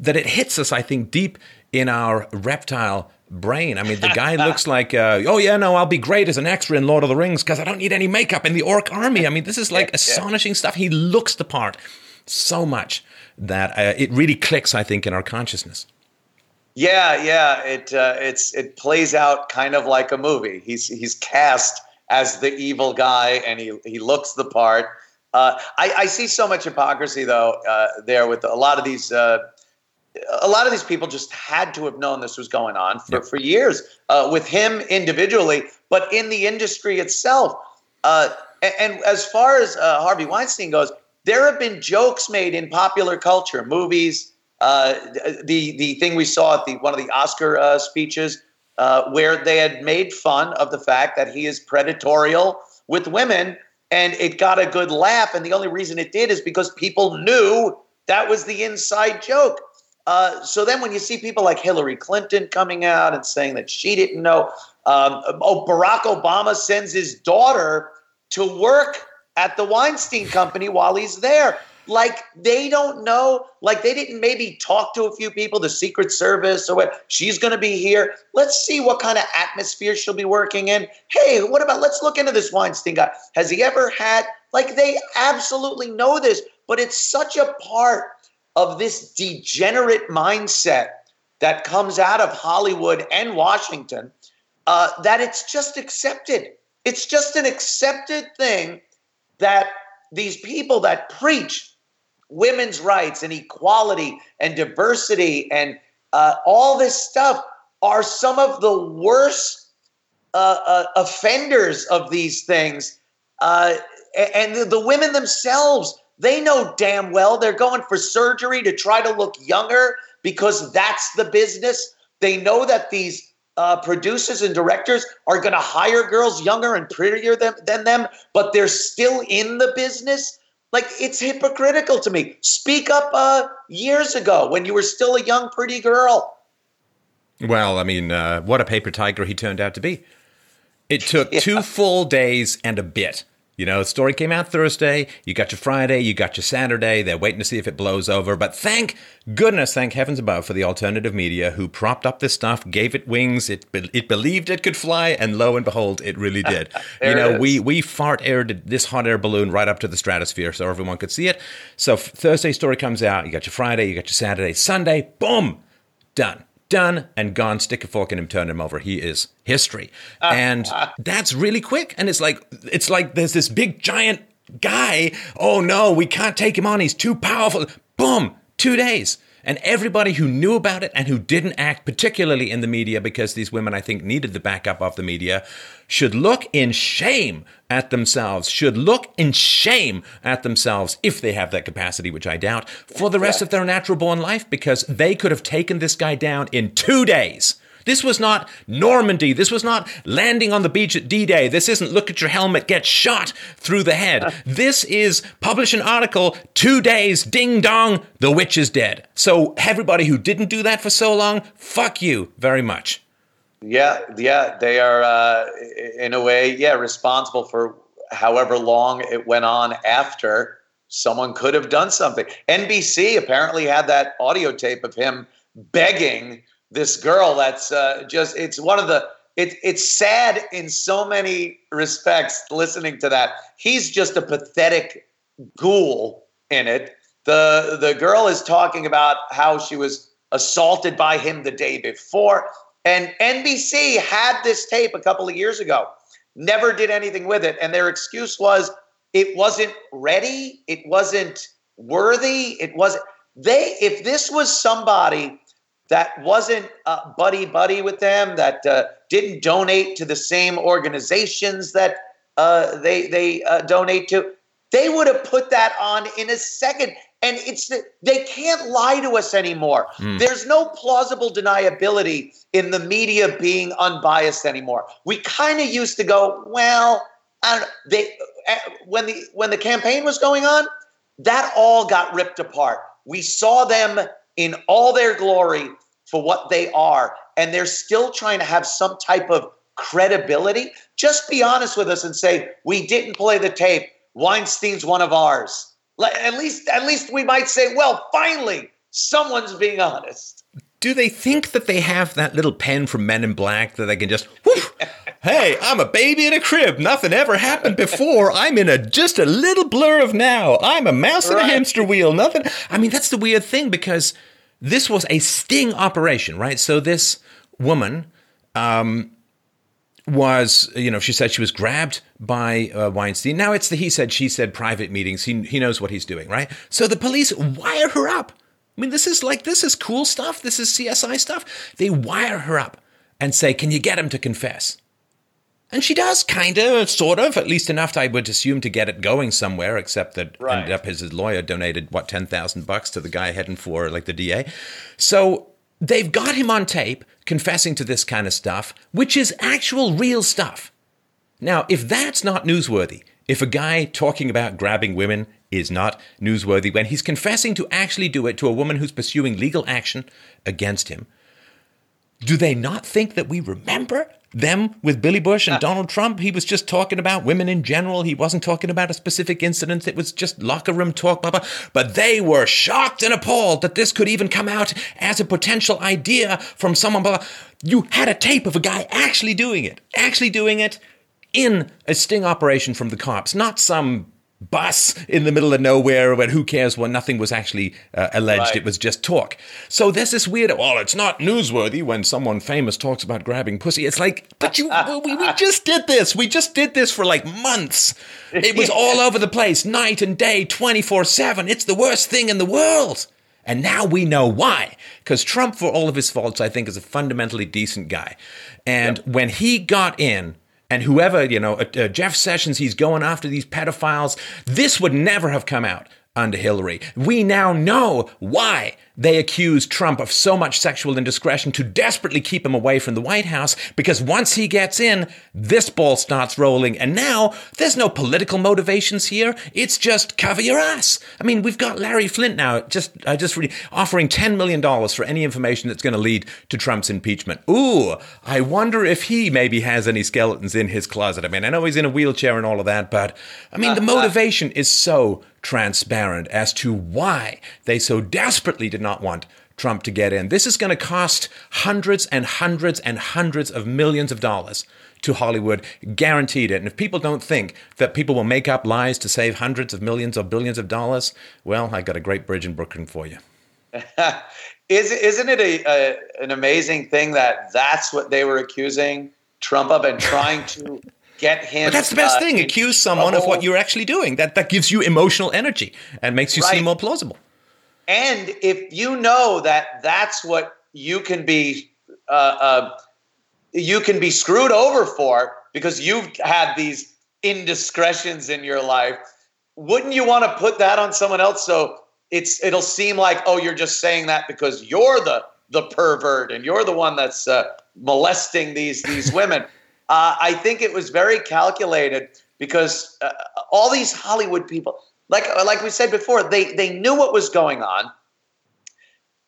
that it hits us i think deep in our reptile brain. I mean, the guy looks like, uh, oh yeah, no, I'll be great as an extra in Lord of the Rings because I don't need any makeup in the orc army. I mean, this is like astonishing stuff. He looks the part so much that uh, it really clicks, I think, in our consciousness. Yeah, yeah, it uh, it's it plays out kind of like a movie. He's he's cast as the evil guy, and he he looks the part. Uh, I, I, see so much hypocrisy though uh, there with a lot of these. Uh, a lot of these people just had to have known this was going on for, yep. for years uh, with him individually, but in the industry itself. And, and, as far as Harvey Weinstein goes, there have been jokes made in popular culture, movies. Uh, the the thing we saw at the one of the Oscar uh, speeches, uh, where they had made fun of the fact that he is predatorial with women, and it got a good laugh. And the only reason it did is because people knew that was the inside joke. Uh, so then, when you see people like Hillary Clinton coming out and saying that she didn't know, um, oh, Barack Obama sends his daughter to work at the Weinstein Company while he's there. Like they don't know, like they didn't maybe talk to a few people, the Secret Service or what. She's going to be here. Let's see what kind of atmosphere she'll be working in. Hey, what about let's look into this Weinstein guy. Has he ever had, like, they absolutely know this, but it's such a part of this degenerate mindset that comes out of Hollywood and Washington uh, that it's just accepted. It's just an accepted thing that these people that preach women's rights and equality and diversity and uh, all this stuff are some of the worst uh, uh, offenders of these things. Uh, and the, the women themselves, they know damn well they're going for surgery to try to look younger because that's the business. They know that these uh, producers and directors are going to hire girls younger and prettier than, than them, but they're still in the business. Like it's hypocritical to me. Speak up uh, years ago when you were still a young, pretty girl. Well, I mean, uh, what a paper tiger he turned out to be. It took yeah. two full days and a bit you know, the story came out Thursday. You got your Friday, you got your Saturday. They're waiting to see if it blows over. But thank goodness, thank heavens above for the alternative media who propped up this stuff, gave it wings. It it believed it could fly, and lo and behold, it really did. you know, we we fart aired this hot air balloon right up to the stratosphere so everyone could see it. So Thursday story comes out. You got your Friday, you got your Saturday, Sunday. Boom, done done and gone. Stick a fork in him, turn him over. He is history, uh, and that's really quick. And it's like it's like there's this big giant guy. Oh no, we can't take him on. He's too powerful. Boom, two days. And everybody who knew about it and who didn't act, particularly in the media, because these women, I think, needed the backup of the media, should look in shame at themselves, should look in shame at themselves, if they have that capacity, which I doubt, for the rest of their natural born life, because they could have taken this guy down in two days. This was not Normandy. This was not landing on the beach at D Day. This isn't look at your helmet, get shot through the head. This is publish an article, two days, ding dong, the witch is dead. So, everybody who didn't do that for so long, fuck you very much. Yeah, yeah, they are, uh, in a way, yeah, responsible for however long it went on after someone could have done something. NBC apparently had that audio tape of him begging this girl that's uh, just it's one of the it, it's sad in so many respects listening to that. He's just a pathetic ghoul in it. The the girl is talking about how she was assaulted by him the day before. And NBC had this tape a couple of years ago, never did anything with it. And their excuse was it wasn't ready, it wasn't worthy, it wasn't. They, if this was somebody that wasn't uh, buddy buddy with them, that uh, didn't donate to the same organizations that uh, they they uh, donate to, they would have put that on in a second. And it's they can't lie to us anymore. Mm. There's no plausible deniability in the media being unbiased anymore. We kind of used to go, well, I don't know. They eh, when the when the campaign was going on, that all got ripped apart. We saw them in all their glory for what they are, and they're still trying to have some type of credibility. Just be honest with us and say, we didn't play the tape. Weinstein's one of ours. At least, at least we might say, well, finally, someone's being honest. Do they think that they have that little pen from Men in Black that they can just, hey, I'm a baby in a crib. Nothing ever happened before. I'm in a just a little blur of now. I'm a mouse right. in a hamster wheel. Nothing. I mean, that's the weird thing because this was a sting operation, right? So this woman um, was, you know, she said she was grabbed by uh, Weinstein. Now it's the he said, she said private meetings. He, he knows what he's doing, right? So the police wire her up. I mean, this is like, this is cool stuff. This is CSI stuff. They wire her up and say, can you get him to confess? And she does, kind of, sort of, at least enough, I would assume, to get it going somewhere. Except that right. ended up his, his lawyer donated what ten thousand bucks to the guy heading for like the DA. So they've got him on tape confessing to this kind of stuff, which is actual real stuff. Now, if that's not newsworthy, if a guy talking about grabbing women is not newsworthy when he's confessing to actually do it to a woman who's pursuing legal action against him, do they not think that we remember them with Billy Bush and uh, Donald Trump. He was just talking about women in general. He wasn't talking about a specific incident. It was just locker room talk, blah, blah. But they were shocked and appalled that this could even come out as a potential idea from someone. Blah, blah. You had a tape of a guy actually doing it, actually doing it in a sting operation from the cops, not some bus in the middle of nowhere when who cares when nothing was actually uh, alleged right. it was just talk so there's this weird well it's not newsworthy when someone famous talks about grabbing pussy it's like but you we, we just did this we just did this for like months it was all over the place night and day 24-7 it's the worst thing in the world and now we know why. Because Trump, for all of his faults, I think is a fundamentally decent guy. And yep. when he got in and whoever, you know, uh, uh, Jeff Sessions, he's going after these pedophiles. This would never have come out under Hillary. We now know why they accused Trump of so much sexual indiscretion to desperately keep him away from the White House because once he gets in, this ball starts rolling. And now there's no political motivations here. It's just cover your ass. I mean, we've got Larry Flynt now just uh, just really offering $10 million for any information that's going to lead to Trump's impeachment. Ooh, I wonder if he maybe has any skeletons in his closet. I mean, I know he's in a wheelchair and all of that, but I mean, the motivation is so transparent as to why they so desperately did not want Trump to get in. This is going to cost hundreds and hundreds and hundreds of millions of dollars to Hollywood, guaranteed it. And if people don't think that people will make up lies to save hundreds of millions or billions of dollars, well, I got a great bridge in Brooklyn for you. Is, isn't it a, a, an amazing thing that that's what they were accusing Trump of and trying to get him. But that's the best uh, thing. Accuse someone of what you're actually doing. That that gives you emotional energy and makes you right. seem more plausible. And if you know that that's what you can be, uh, uh, you can be screwed over for because you've had these indiscretions in your life. Wouldn't you want to put that on someone else so it's it'll seem like oh you're just saying that because you're the the pervert and you're the one that's uh, molesting these these women. Uh, I think it was very calculated because uh, all these Hollywood people, like like we said before, they they knew what was going on,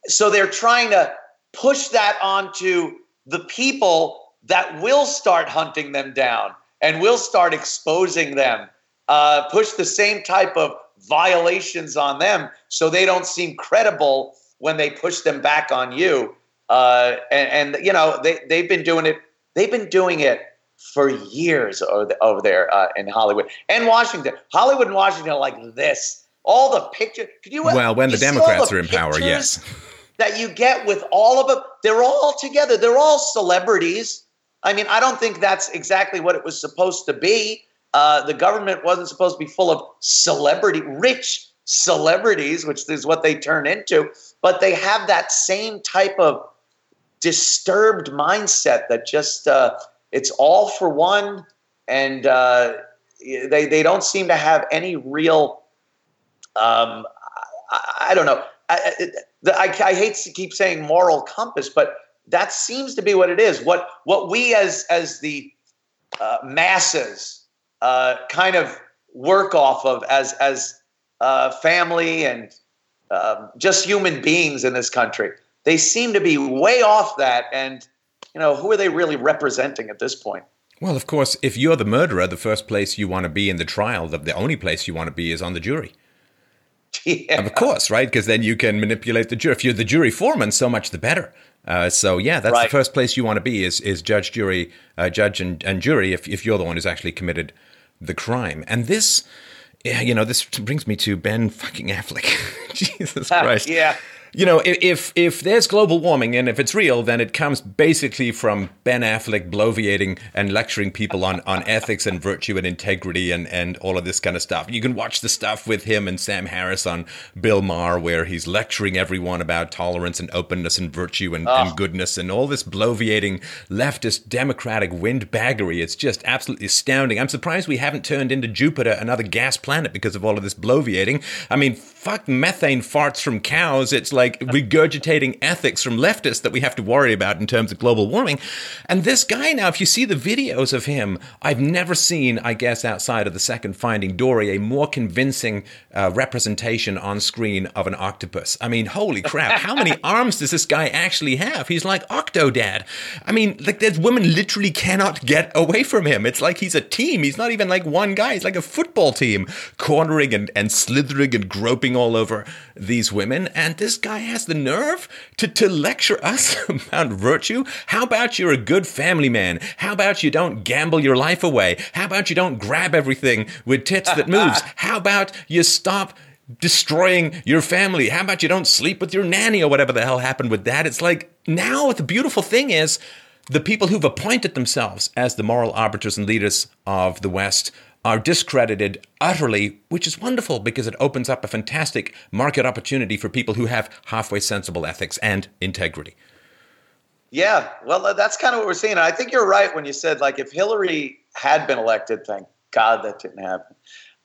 so they're trying to push that onto the people that will start hunting them down and will start exposing them. Uh, push the same type of violations on them so they don't seem credible when they push them back on you. Uh, and, and, you know they they've been doing it They've been doing it for years over there uh, in Hollywood and Washington. Hollywood and Washington are like this. All the pictures. Could you? Well, when the Democrats the are in power, yes. That you get with all of them, they're all together. They're all celebrities. I mean, I don't think that's exactly what it was supposed to be. Uh, the government wasn't supposed to be full of celebrity, rich celebrities, which is what they turn into. But they have that same type of disturbed mindset that just uh, it's all for one, and uh, they they don't seem to have any real. Um, I, I, don't know. I, I, I hate to keep saying moral compass, but that seems to be what it is. What what we as as the uh, masses uh, kind of work off of as as uh, family and um, just human beings in this country. They seem to be way off that, and you know, who are they really representing at this point? Well, of course, if you're the murderer, the first place you want to be in the trial, the, the only place you want to be is on the jury. Yeah. Of course, right? Because then you can manipulate the jury. If you're the jury foreman, so much the better. Uh, so yeah, that's right. the first place you want to be is is judge, jury, uh, judge and, and jury. If if you're the one who's actually committed the crime, and this, you know, this brings me to Ben fucking Affleck. Jesus Christ. yeah you know, if if there's global warming and if it's real, then it comes basically from Ben Affleck bloviating and lecturing people on, on ethics and virtue and integrity and, and all of this kind of stuff. You can watch the stuff with him and Sam Harris on Bill Maher, where he's lecturing everyone about tolerance and openness and virtue and, oh. and ah. goodness and all this bloviating leftist democratic windbaggery. It's just absolutely astounding. I'm surprised we haven't turned into Jupiter, another gas planet, because of all of this bloviating. I mean, fuck methane farts from cows. It's like regurgitating ethics from leftists that we have to worry about in terms of global warming. And this guy now, if you see the videos of him, I've never seen, I guess, outside of the second Finding Dory, a more convincing uh, representation on screen of an octopus. I mean, holy crap, how many arms does this guy actually have? He's like Octodad. I mean, like, there's women literally cannot get away from him. It's like he's a team. He's not even like one guy. He's like a football team, cornering and, and slithering and groping all over these women. And this guy has the nerve to, to lecture us about virtue. How about you're a good family man? How about you don't gamble your life away? How about you don't grab everything with tits that moves? How about you stop destroying your family? How about you don't sleep with your nanny or whatever the hell happened with that? It's like now the beautiful thing is the people who've appointed themselves as the moral arbiters and leaders of the West are discredited utterly, which is wonderful because it opens up a fantastic market opportunity for people who have halfway sensible ethics and integrity. Yeah, well, that's kind of what we're seeing. I think you're right when you said, like, if Hillary had been elected, thank God that didn't happen.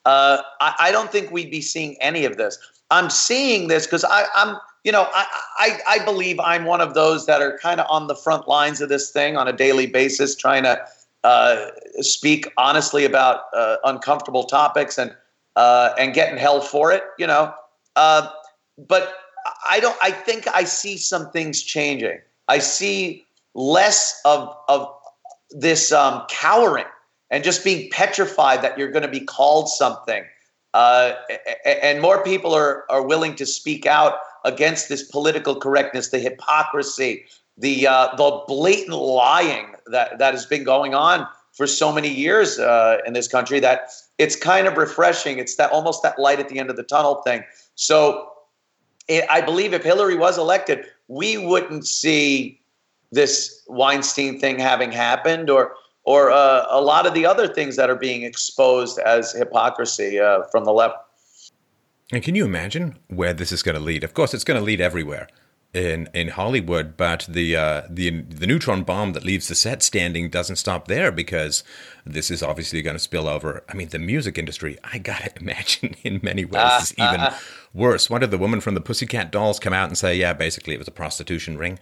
Uh, I, I, don't think we'd be seeing any of this. I'm seeing this because I'm, you know, I, I, I believe I'm one of those that are kind of on the front lines of this thing on a daily basis, trying to uh, speak honestly about uh, uncomfortable topics and uh, and getting held for it, you know. Uh, but I don't. I think I see some things changing. I see less of of this um, cowering and just being petrified that you're going to be called something. Uh, and more people are are willing to speak out against this political correctness, the hypocrisy, the uh, the blatant lying that that has been going on for so many years uh, in this country that it's kind of refreshing. It's that almost that light at the end of the tunnel thing. So it, I believe if Hillary was elected, we wouldn't see this Weinstein thing having happened or or uh, a lot of the other things that are being exposed as hypocrisy uh, from the left. And can you imagine where this is going to lead? Of course, it's going to lead everywhere in in Hollywood, but the uh, the the neutron bomb that leaves the set standing doesn't stop there because this is obviously going to spill over. I mean, the music industry. I gotta imagine in many ways uh, is even uh, worse. What did the woman from the Pussycat Dolls come out and say? Yeah, basically it was a prostitution ring.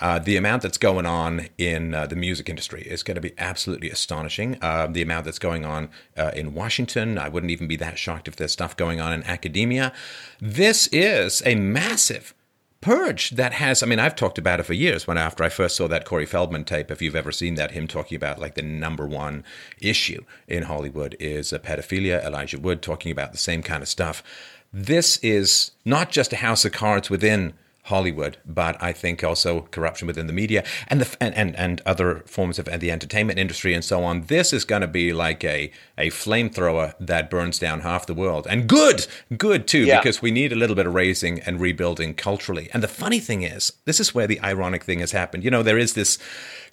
Uh, the amount that's going on in uh, the music industry is going to be absolutely astonishing. Uh, the amount that's going on uh, in Washington, I wouldn't even be that shocked if there's stuff going on in academia. This is a massive purge that has i mean i've talked about it for years when after i first saw that corey feldman tape if you've ever seen that him talking about like the number one issue in hollywood is uh, pedophilia elijah wood talking about the same kind of stuff. This is not just a house of cards within Hollywood, but I think also corruption within the media and the and, and, and other forms of the entertainment industry and so on. This is going to be like a a flamethrower that burns down half the world, and good, good too, yeah. because we need a little bit of raising and rebuilding culturally. And the funny thing is, this is where the ironic thing has happened. You know, there is this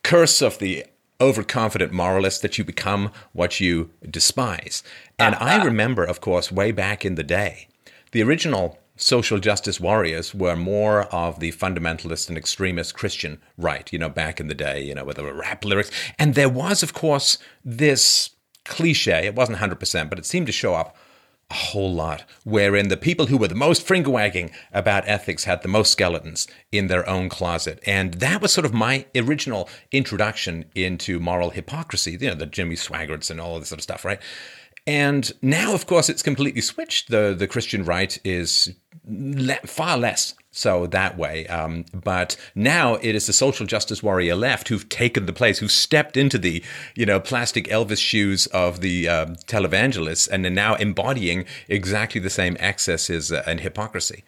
curse of the overconfident moralist that you become what you despise. And uh-huh. I remember, of course, way back in the day, the original social justice warriors were more of the fundamentalist and extremist Christian right, you know, back in the day, you know, with the rap lyrics. And there was, of course, this cliche, it wasn't 100%, but it seemed to show up a whole lot, wherein the people who were the most finger wagging about ethics had the most skeletons in their own closet. And that was sort of my original introduction into moral hypocrisy, you know, the Jimmy Swaggarts and all of this sort of stuff, right? And now, of course, it's completely switched. The the Christian right is le- far less so that way. Um, but now it is the social justice warrior left who've taken the place, who've stepped into the you know plastic Elvis shoes of the um, televangelists, and are now embodying exactly the same excesses uh, and hypocrisy.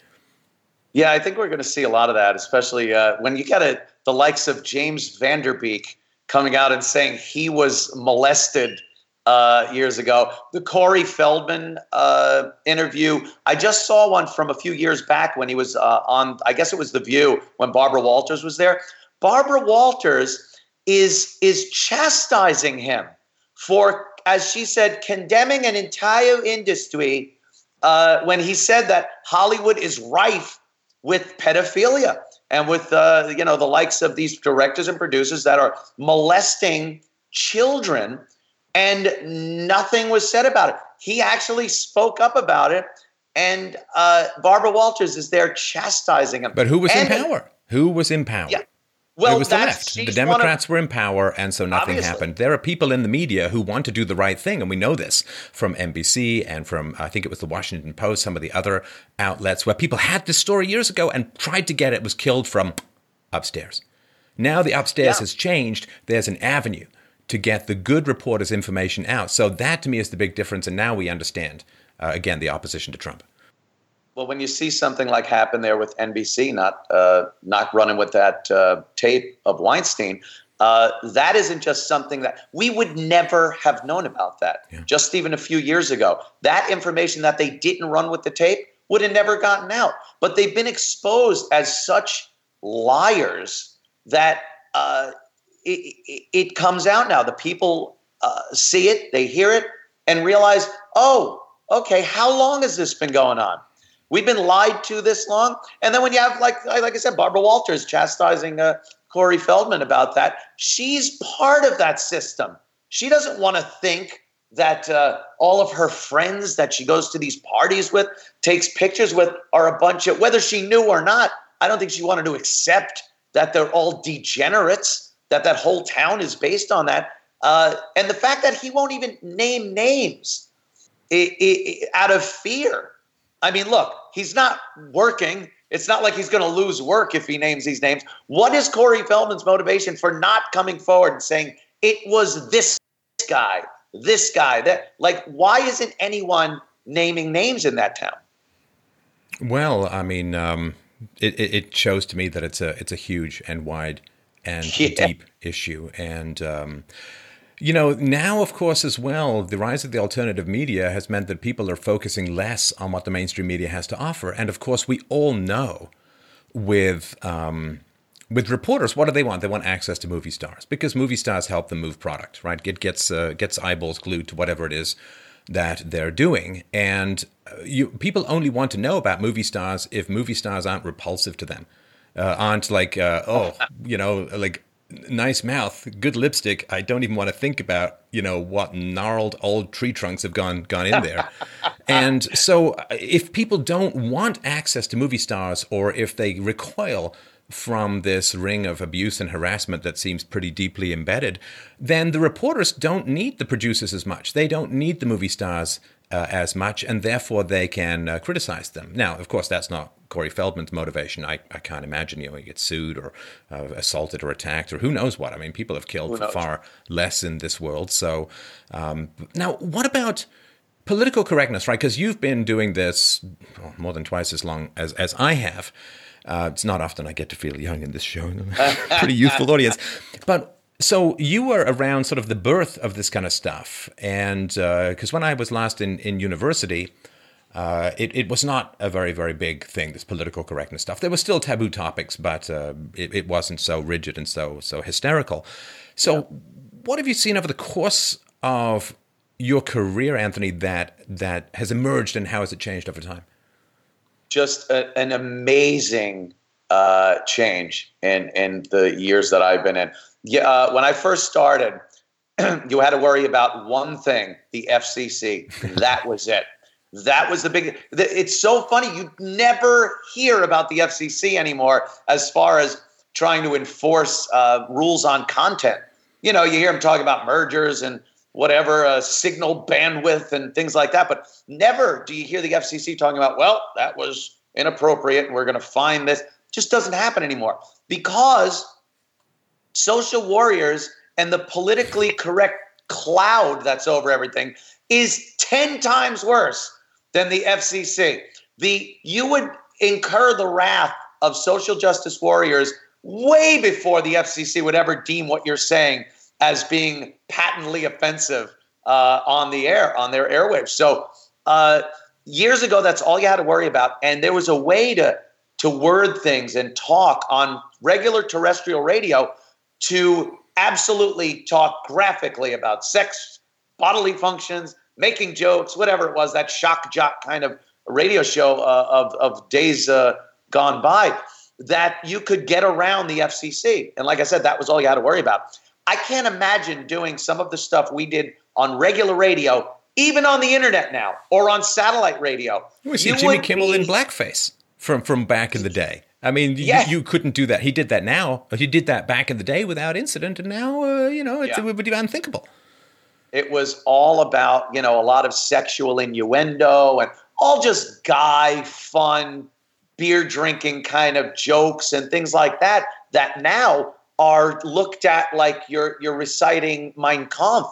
Yeah, I think we're going to see a lot of that, especially uh, when you get a, the likes of James Van Der Beek coming out and saying he was molested uh, years ago. The Corey Feldman uh, interview, I just saw one from a few years back when he was uh, on, I guess it was The View when Barbara Walters was there. Barbara Walters is is chastising him for, as she said, condemning an entire industry uh, when he said that Hollywood is rife with pedophilia and with uh, you know the likes of these directors and producers that are molesting children and nothing was said about it. He actually spoke up about it, and uh, Barbara Walters is there chastising him. But who was and, in power? Who was in power? Yeah. Well, it was the left. The Democrats of, were in power, and so nothing obviously. happened. There are people in the media who want to do the right thing, and we know this from NBC and from, I think it was the Washington Post, some of the other outlets, where people had this story years ago and tried to get it, was killed from upstairs. Now the upstairs yeah. has changed. There's an avenue to get the good reporters' information out. So that to me is the big difference. And now we understand, uh, again, the opposition to Trump. Well, when you see something like happen there with NBC not uh, not running with that uh, tape of Weinstein, uh, that isn't just something that we would never have known about that yeah. just even a few years ago. That information that they didn't run with the tape would have never gotten out. But they've been exposed as such liars that uh, it, it, comes out now. The people uh, see it, they hear it, and realize, oh, okay, how long has this been going on? We've been lied to this long. And then when you have, like, like I said, Barbara Walters chastising uh, Corey Feldman about that, she's part of that system. She doesn't want to think that uh, all of her friends that she goes to these parties with, takes pictures with, are a bunch of, whether she knew or not, I don't think she wanted to accept that they're all degenerates that that whole town is based on that. Uh, and the fact that he won't even name names it, it, out of fear. I mean, look, he's not working. It's not like he's going to lose work if he names these names. What is Corey Feldman's motivation for not coming forward and saying it was this guy, this guy? That like, why isn't anyone naming names in that town? Well, I mean, um, it, it shows to me that it's a it's a huge and wide and yeah. deep issue. And, um, you know, now, of course, as well, the rise of the alternative media has meant that people are focusing less on what the mainstream media has to offer. And of course, we all know with. Um, with reporters, what do they want? They want access to movie stars because movie stars help them move product, right? It gets uh, gets eyeballs glued to whatever it is that they're doing, and uh, you, people only want to know about movie stars if movie stars aren't repulsive to them uh, aren't like, uh, oh, you know, like nice mouth, good lipstick. I don't even want to think about, you know, what gnarled old tree trunks have gone gone in there. and so, uh, if people don't want access to movie stars, or if they recoil from this ring of abuse and harassment that seems pretty deeply embedded, then the reporters don't need the producers as much. They don't need the movie stars uh, as much, and therefore they can uh, criticize them. Now, of course, that's not Corey Feldman's motivation. I, I can't imagine you know he gets sued or uh, assaulted or attacked or who knows what. I mean, people have killed far less in this world. So um, now, what about political correctness, right? Because you've been doing this oh, more than twice as long as, as I have. Uh, it's not often I get to feel young in this show, pretty youthful audience. But so you were around sort of the birth of this kind of stuff, and because uh, when I was last in in university, uh, it, it was not a very, very big thing, this political correctness stuff. There were still taboo topics, but uh, it, it, wasn't so rigid and so so hysterical. So, yeah. what have you seen over the course of your career, Anthony, that that has emerged, and how has it changed over time? Just a, an amazing uh, change in in the years that I've been in. Yeah, uh, when I first started, you had to worry about one thing: the FCC. that was it. That was the big. It's so funny. You never hear about the FCC anymore as far as trying to enforce uh, rules on content. You know, you hear them talking about mergers and whatever, uh, signal bandwidth and things like that, but never do you hear the FCC talking about, well, that was inappropriate and we're going to find this. Just doesn't happen anymore because social warriors and the politically correct cloud that's over everything is 10 times worse than the FCC. The you would incur the wrath of social justice warriors way before the FCC would ever deem what you're saying as being patently offensive uh, on the air on their airwaves. So uh, years ago, that's all you had to worry about, and there was a way to to word things and talk on regular terrestrial radio to absolutely talk graphically about sex, bodily functions, making jokes, whatever it was, that shock jock kind of radio show uh, of, of days uh, gone by, that you could get around the FCC. And like I said, that was all you had to worry about. I can't imagine doing some of the stuff we did on regular radio, even on the internet now, or on satellite radio. We see Jimmy Kimmel be... in blackface from, from back in the day. I mean, yes. you, you, couldn't do that. He did that now. He did that back in the day without incident, and now, uh, you know, yeah. it would be unthinkable. It was all about, you know, a lot of sexual innuendo and all just guy fun, beer drinking kind of jokes and things like that that now are looked at like you're you're reciting Mein Kampf.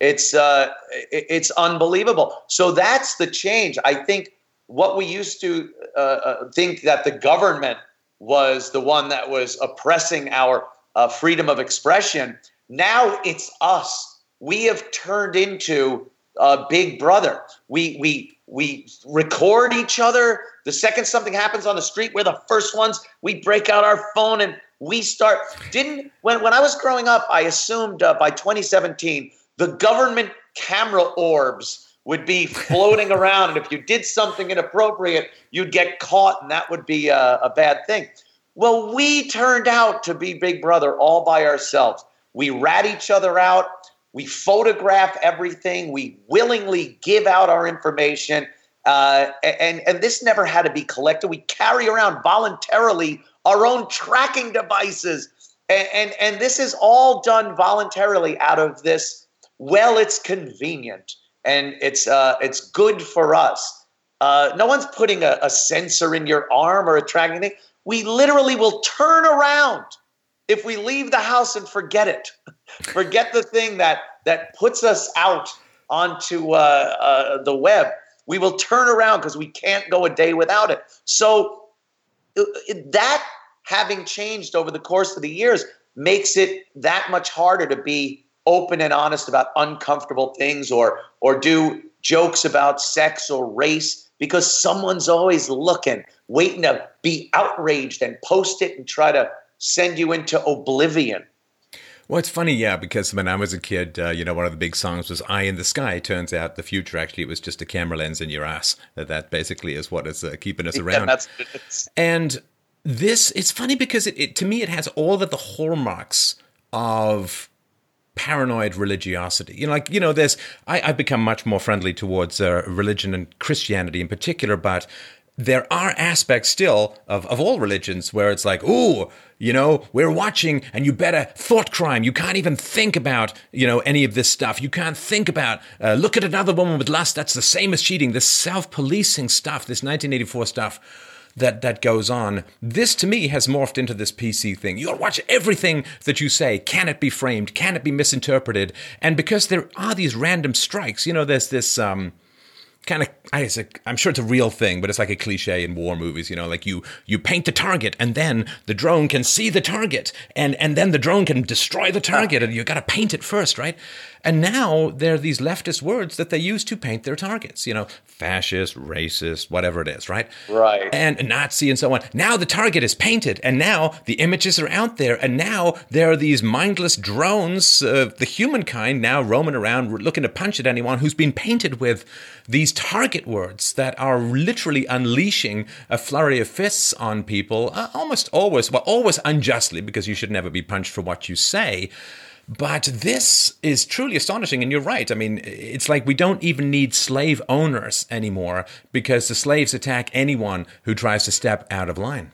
It's uh, it's unbelievable. So that's the change. I think what we used to uh, uh, think that the government was the one that was oppressing our uh, freedom of expression. Now it's us we have turned into a Big Brother. We we we record each other. The second something happens on the street, we're the first ones. We break out our phone and we start. Didn't when when I was growing up, I assumed uh, by 2017 the government camera orbs would be floating around, and if you did something inappropriate, you'd get caught, and that would be a, a bad thing. Well, we turned out to be Big Brother all by ourselves. We rat each other out. We photograph everything. We willingly give out our information. Uh, and, and this never had to be collected. We carry around voluntarily our own tracking devices. And, and, and this is all done voluntarily out of this, well, it's convenient and it's, uh, it's good for us. Uh, no one's putting a, a sensor in your arm or a tracking thing. We literally will turn around if we leave the house and forget it. Forget the thing that that puts us out onto uh, uh, the web. We will turn around because we can't go a day without it. So it, that having changed over the course of the years makes it that much harder to be open and honest about uncomfortable things or or do jokes about sex or race because someone's always looking, waiting to be outraged and post it and try to send you into oblivion. Well, it's funny, yeah, because when I was a kid, uh, you know, one of the big songs was "Eye in the Sky." Turns out the future actually it was just a camera lens in your ass. That that basically is what is uh, keeping us around. Yeah, and this, it's funny because it, it to me it has all of the hallmarks of paranoid religiosity. You know, like you know, there's I, have become much more friendly towards uh, religion and Christianity in particular, but there are aspects still of, of all religions where it's like, ooh, you know, we're watching and you better thought crime. You can't even think about, you know, any of this stuff. You can't think about, uh, look at another woman with lust. That's the same as cheating. This self policing stuff, this 1984 stuff that that goes on. This to me has morphed into this PC thing. You'll watch everything that you say. Can it be framed? Can it be misinterpreted? And because there are these random strikes, you know, there's this um, kind of I'm sure it's a real thing, but it's like a cliche in war movies, you know, like you you paint the target and then the drone can see the target and and then the drone can destroy the target and you got to paint it first, right? And now there are these leftist words that they use to paint their targets, you know, fascist, racist, whatever it is, right? Right. And Nazi and so on. Now the target is painted and now the images are out there and now there are these mindless drones of the humankind now roaming around looking to punch at anyone who's been painted with these target words that are literally unleashing a flurry of fists on people, uh, almost always, well, always unjustly, because you should never be punched for what you say. But this is truly astonishing, and you're right. I mean, it's like we don't even need slave owners anymore because the slaves attack anyone who tries to step out of line.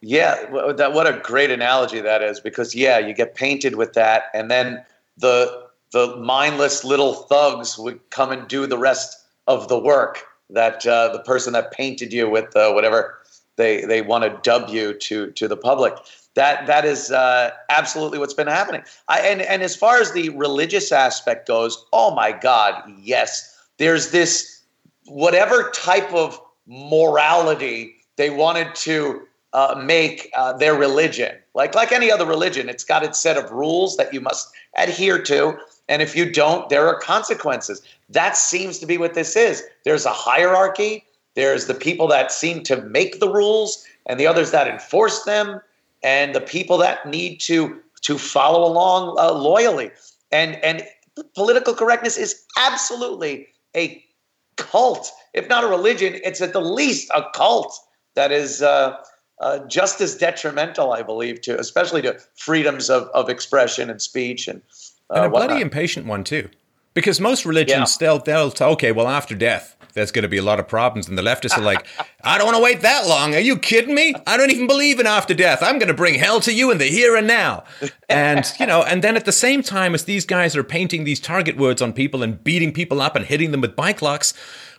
Yeah, that, what a great analogy that is because, yeah, you get painted with that, and then the the mindless little thugs would come and do the rest of the work that uh, the person that painted you with uh, whatever they they want to dub you to to the public. That that is uh, absolutely what's been happening. I, and and as far as the religious aspect goes, oh my God, yes. There's this whatever type of morality they wanted to uh, make uh, their religion. Like like any other religion, it's got its set of rules that you must adhere to. And if you don't, there are consequences. That seems to be what this is. There's a hierarchy. There's the people that seem to make the rules and the others that enforce them and the people that need to to follow along uh, loyally. And and political correctness is absolutely a cult, if not a religion. It's at the least a cult that is uh, uh, just as detrimental, I believe, to especially to freedoms of, of expression and speech and and a uh, bloody impatient one too, because most religions yeah. still they'll say, okay, well after death there's going to be a lot of problems, and the leftists are like, I don't want to wait that long. Are you kidding me? I don't even believe in after death. I'm going to bring hell to you in the here and now, and you know, and then at the same time as these guys are painting these target words on people and beating people up and hitting them with bike locks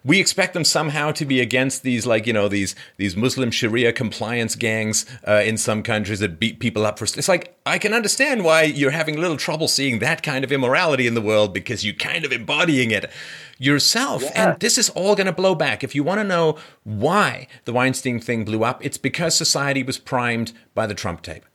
we expect them somehow to be against these like you know these these Muslim Sharia compliance gangs uh, in some countries that beat people up for. It's like I can understand why you're having a little trouble seeing that kind of immorality in the world because you're kind of embodying it yourself. Yeah. And this is all going to blow back. If you want to know why the Weinstein thing blew up, it's because society was primed by the Trump tape.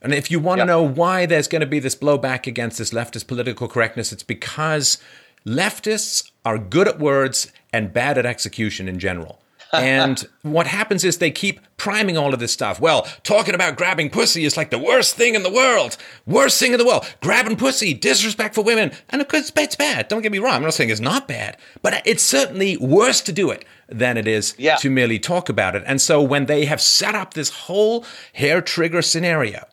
And if you want to know why there's going to be this blowback against this leftist political correctness, it's because leftists are good at words and bad at execution in general. and what happens is they keep priming all of this stuff. Well, talking about grabbing pussy is like the worst thing in the world. Worst thing in the world. Grabbing pussy, disrespect for women. And of course, it's bad. Don't get me wrong. I'm not saying it's not bad, but it's certainly worse to do it than it is yeah. to merely talk about it. And so when they have set up this whole hair trigger scenario,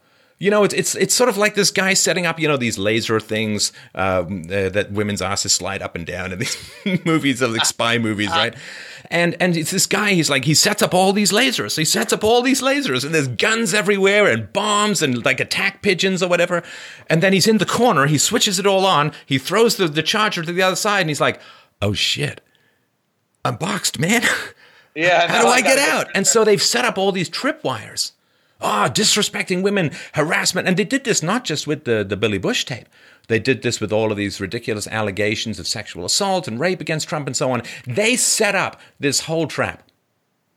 you know, it's it's it's sort of like this guy setting up, you know, these laser things um, uh, that women's asses slide up and down in these movies of like spy movies, right? And and it's this guy. He's like he sets up all these lasers. He sets up all these lasers, and there's guns everywhere, and bombs, and like attack pigeons or whatever. And then he's in the corner. He switches it all on. He throws the the charger to the other side, and he's like, "Oh shit, I'm boxed, man." Yeah. How do I, I get out? And so they've set up all these tripwires ah, oh, disrespecting women, harassment. And they did this not just with the, the Billy Bush tape. They did this with all of these ridiculous allegations of sexual assault and rape against Trump and so on. They set up this whole trap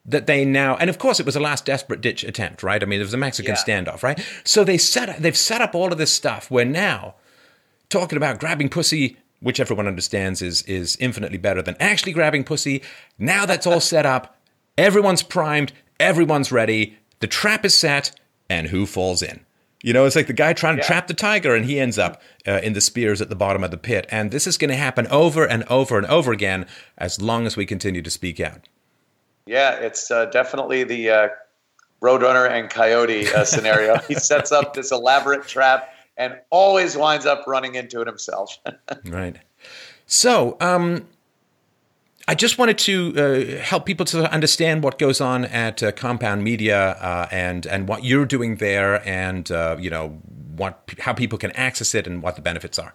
that they now and of course it was a last desperate ditch attempt right i mean it was a mexican yeah. standoff right so they set they've set up all of this stuff where now talking about grabbing pussy which everyone understands is is infinitely better than actually grabbing pussy now that's all set up everyone's primed everyone's ready the trap is set, and who falls in? You know, it's like the guy trying to yeah. trap the tiger, and he ends up uh, in the spears at the bottom of the pit. And this is going to happen over and over and over again as long as we continue to speak out. Yeah, it's uh, definitely the uh, Roadrunner and Coyote uh, scenario. he sets up this elaborate trap and always winds up running into it himself. right. So, um, I just wanted to uh, help people to understand what goes on at uh, Compound Media uh, and and what you're doing there, and uh, you know what how people can access it and what the benefits are.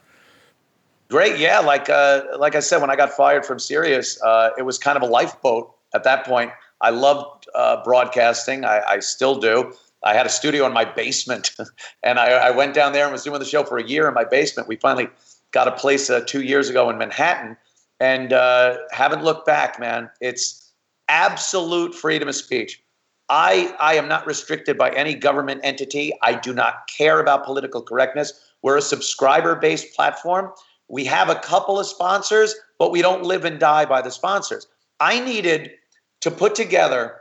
Great, yeah. Like uh, like I said, when I got fired from Sirius, uh, it was kind of a lifeboat at that point. I loved broadcasting. I, I, still do. I had a studio in my basement, and I, I, went down there and was doing the show for a year in my basement. We finally got a place two years ago in Manhattan and uh, haven't looked back, man. It's absolute freedom of speech. I, I am not restricted by any government entity. I do not care about political correctness. We're a subscriber based platform. We have a couple of sponsors, but we don't live and die by the sponsors. I needed to put together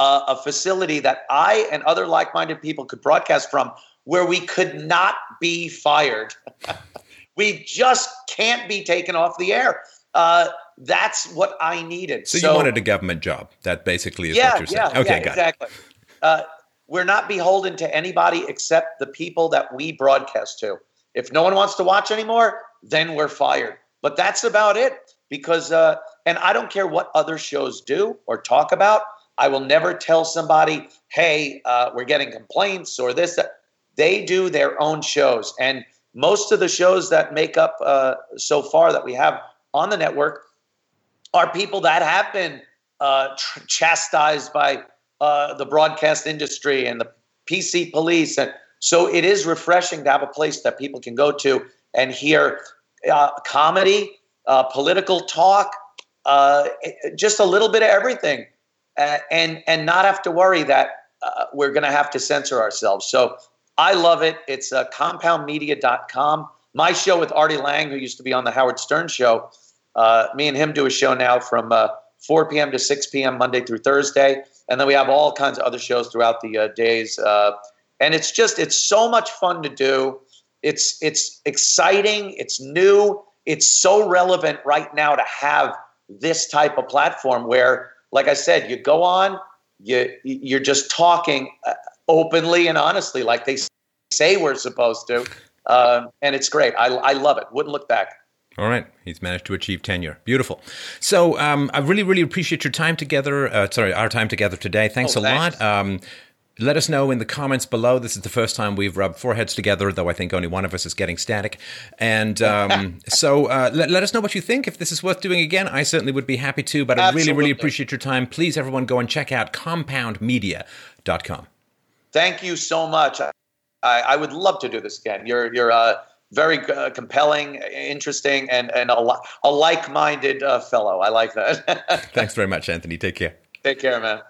a, a facility that I and other like minded people could broadcast from where we could not be fired. we just can't be taken off the air. Uh, that's what I needed. So, so, you wanted a government job. That basically is yeah, what you're saying. Yeah, okay, yeah, exactly. Uh, we're not beholden to anybody except the people that we broadcast to. If no one wants to watch anymore, then we're fired. But that's about it. Because, uh, and I don't care what other shows do or talk about. I will never tell somebody, hey, uh, we're getting complaints or this. That. They do their own shows. And most of the shows that make up uh, so far that we have on the network are people that have been uh, tr- chastised by uh, the broadcast industry and the PC police. And so it is refreshing to have a place that people can go to and hear uh, comedy, uh, political talk, uh, just a little bit of everything, and and not have to worry that we're going to have to censor ourselves. So I love it. It's uh, compoundmedia.com. My show with Artie Lange, who used to be on the Howard Stern show, uh, me and him do a show now from uh, 4 p.m. to 6 p.m. Monday through Thursday, and then we have all kinds of other shows throughout the uh, days. Uh, and it's just it's so much fun to do. It's it's exciting. It's new. It's so relevant right now to have this type of platform where, like I said, you go on, you you're just talking uh, openly and honestly, like they say we're supposed to, um, and it's great. I I love it. Wouldn't look back. All right. He's managed to achieve tenure. Beautiful. So um, I really, really appreciate your time together. Uh, sorry, our time together today. Thanks oh, a thanks. lot. Um, let us know in the comments below. This is the first time we've rubbed foreheads together, though I think only one of us is getting static. And um, so uh, let, let, us know what you think. If this is worth doing again, I certainly would be happy to. But Absolutely. I really, really appreciate your time. Please, everyone, go and check out compoundmedia.com. Thank you so much. I, I would love to do this again. You're, you're, uh, very uh, compelling, interesting, and and a, a like-minded uh, fellow. I like that. Thanks very much, Anthony. Take care. Take care, man.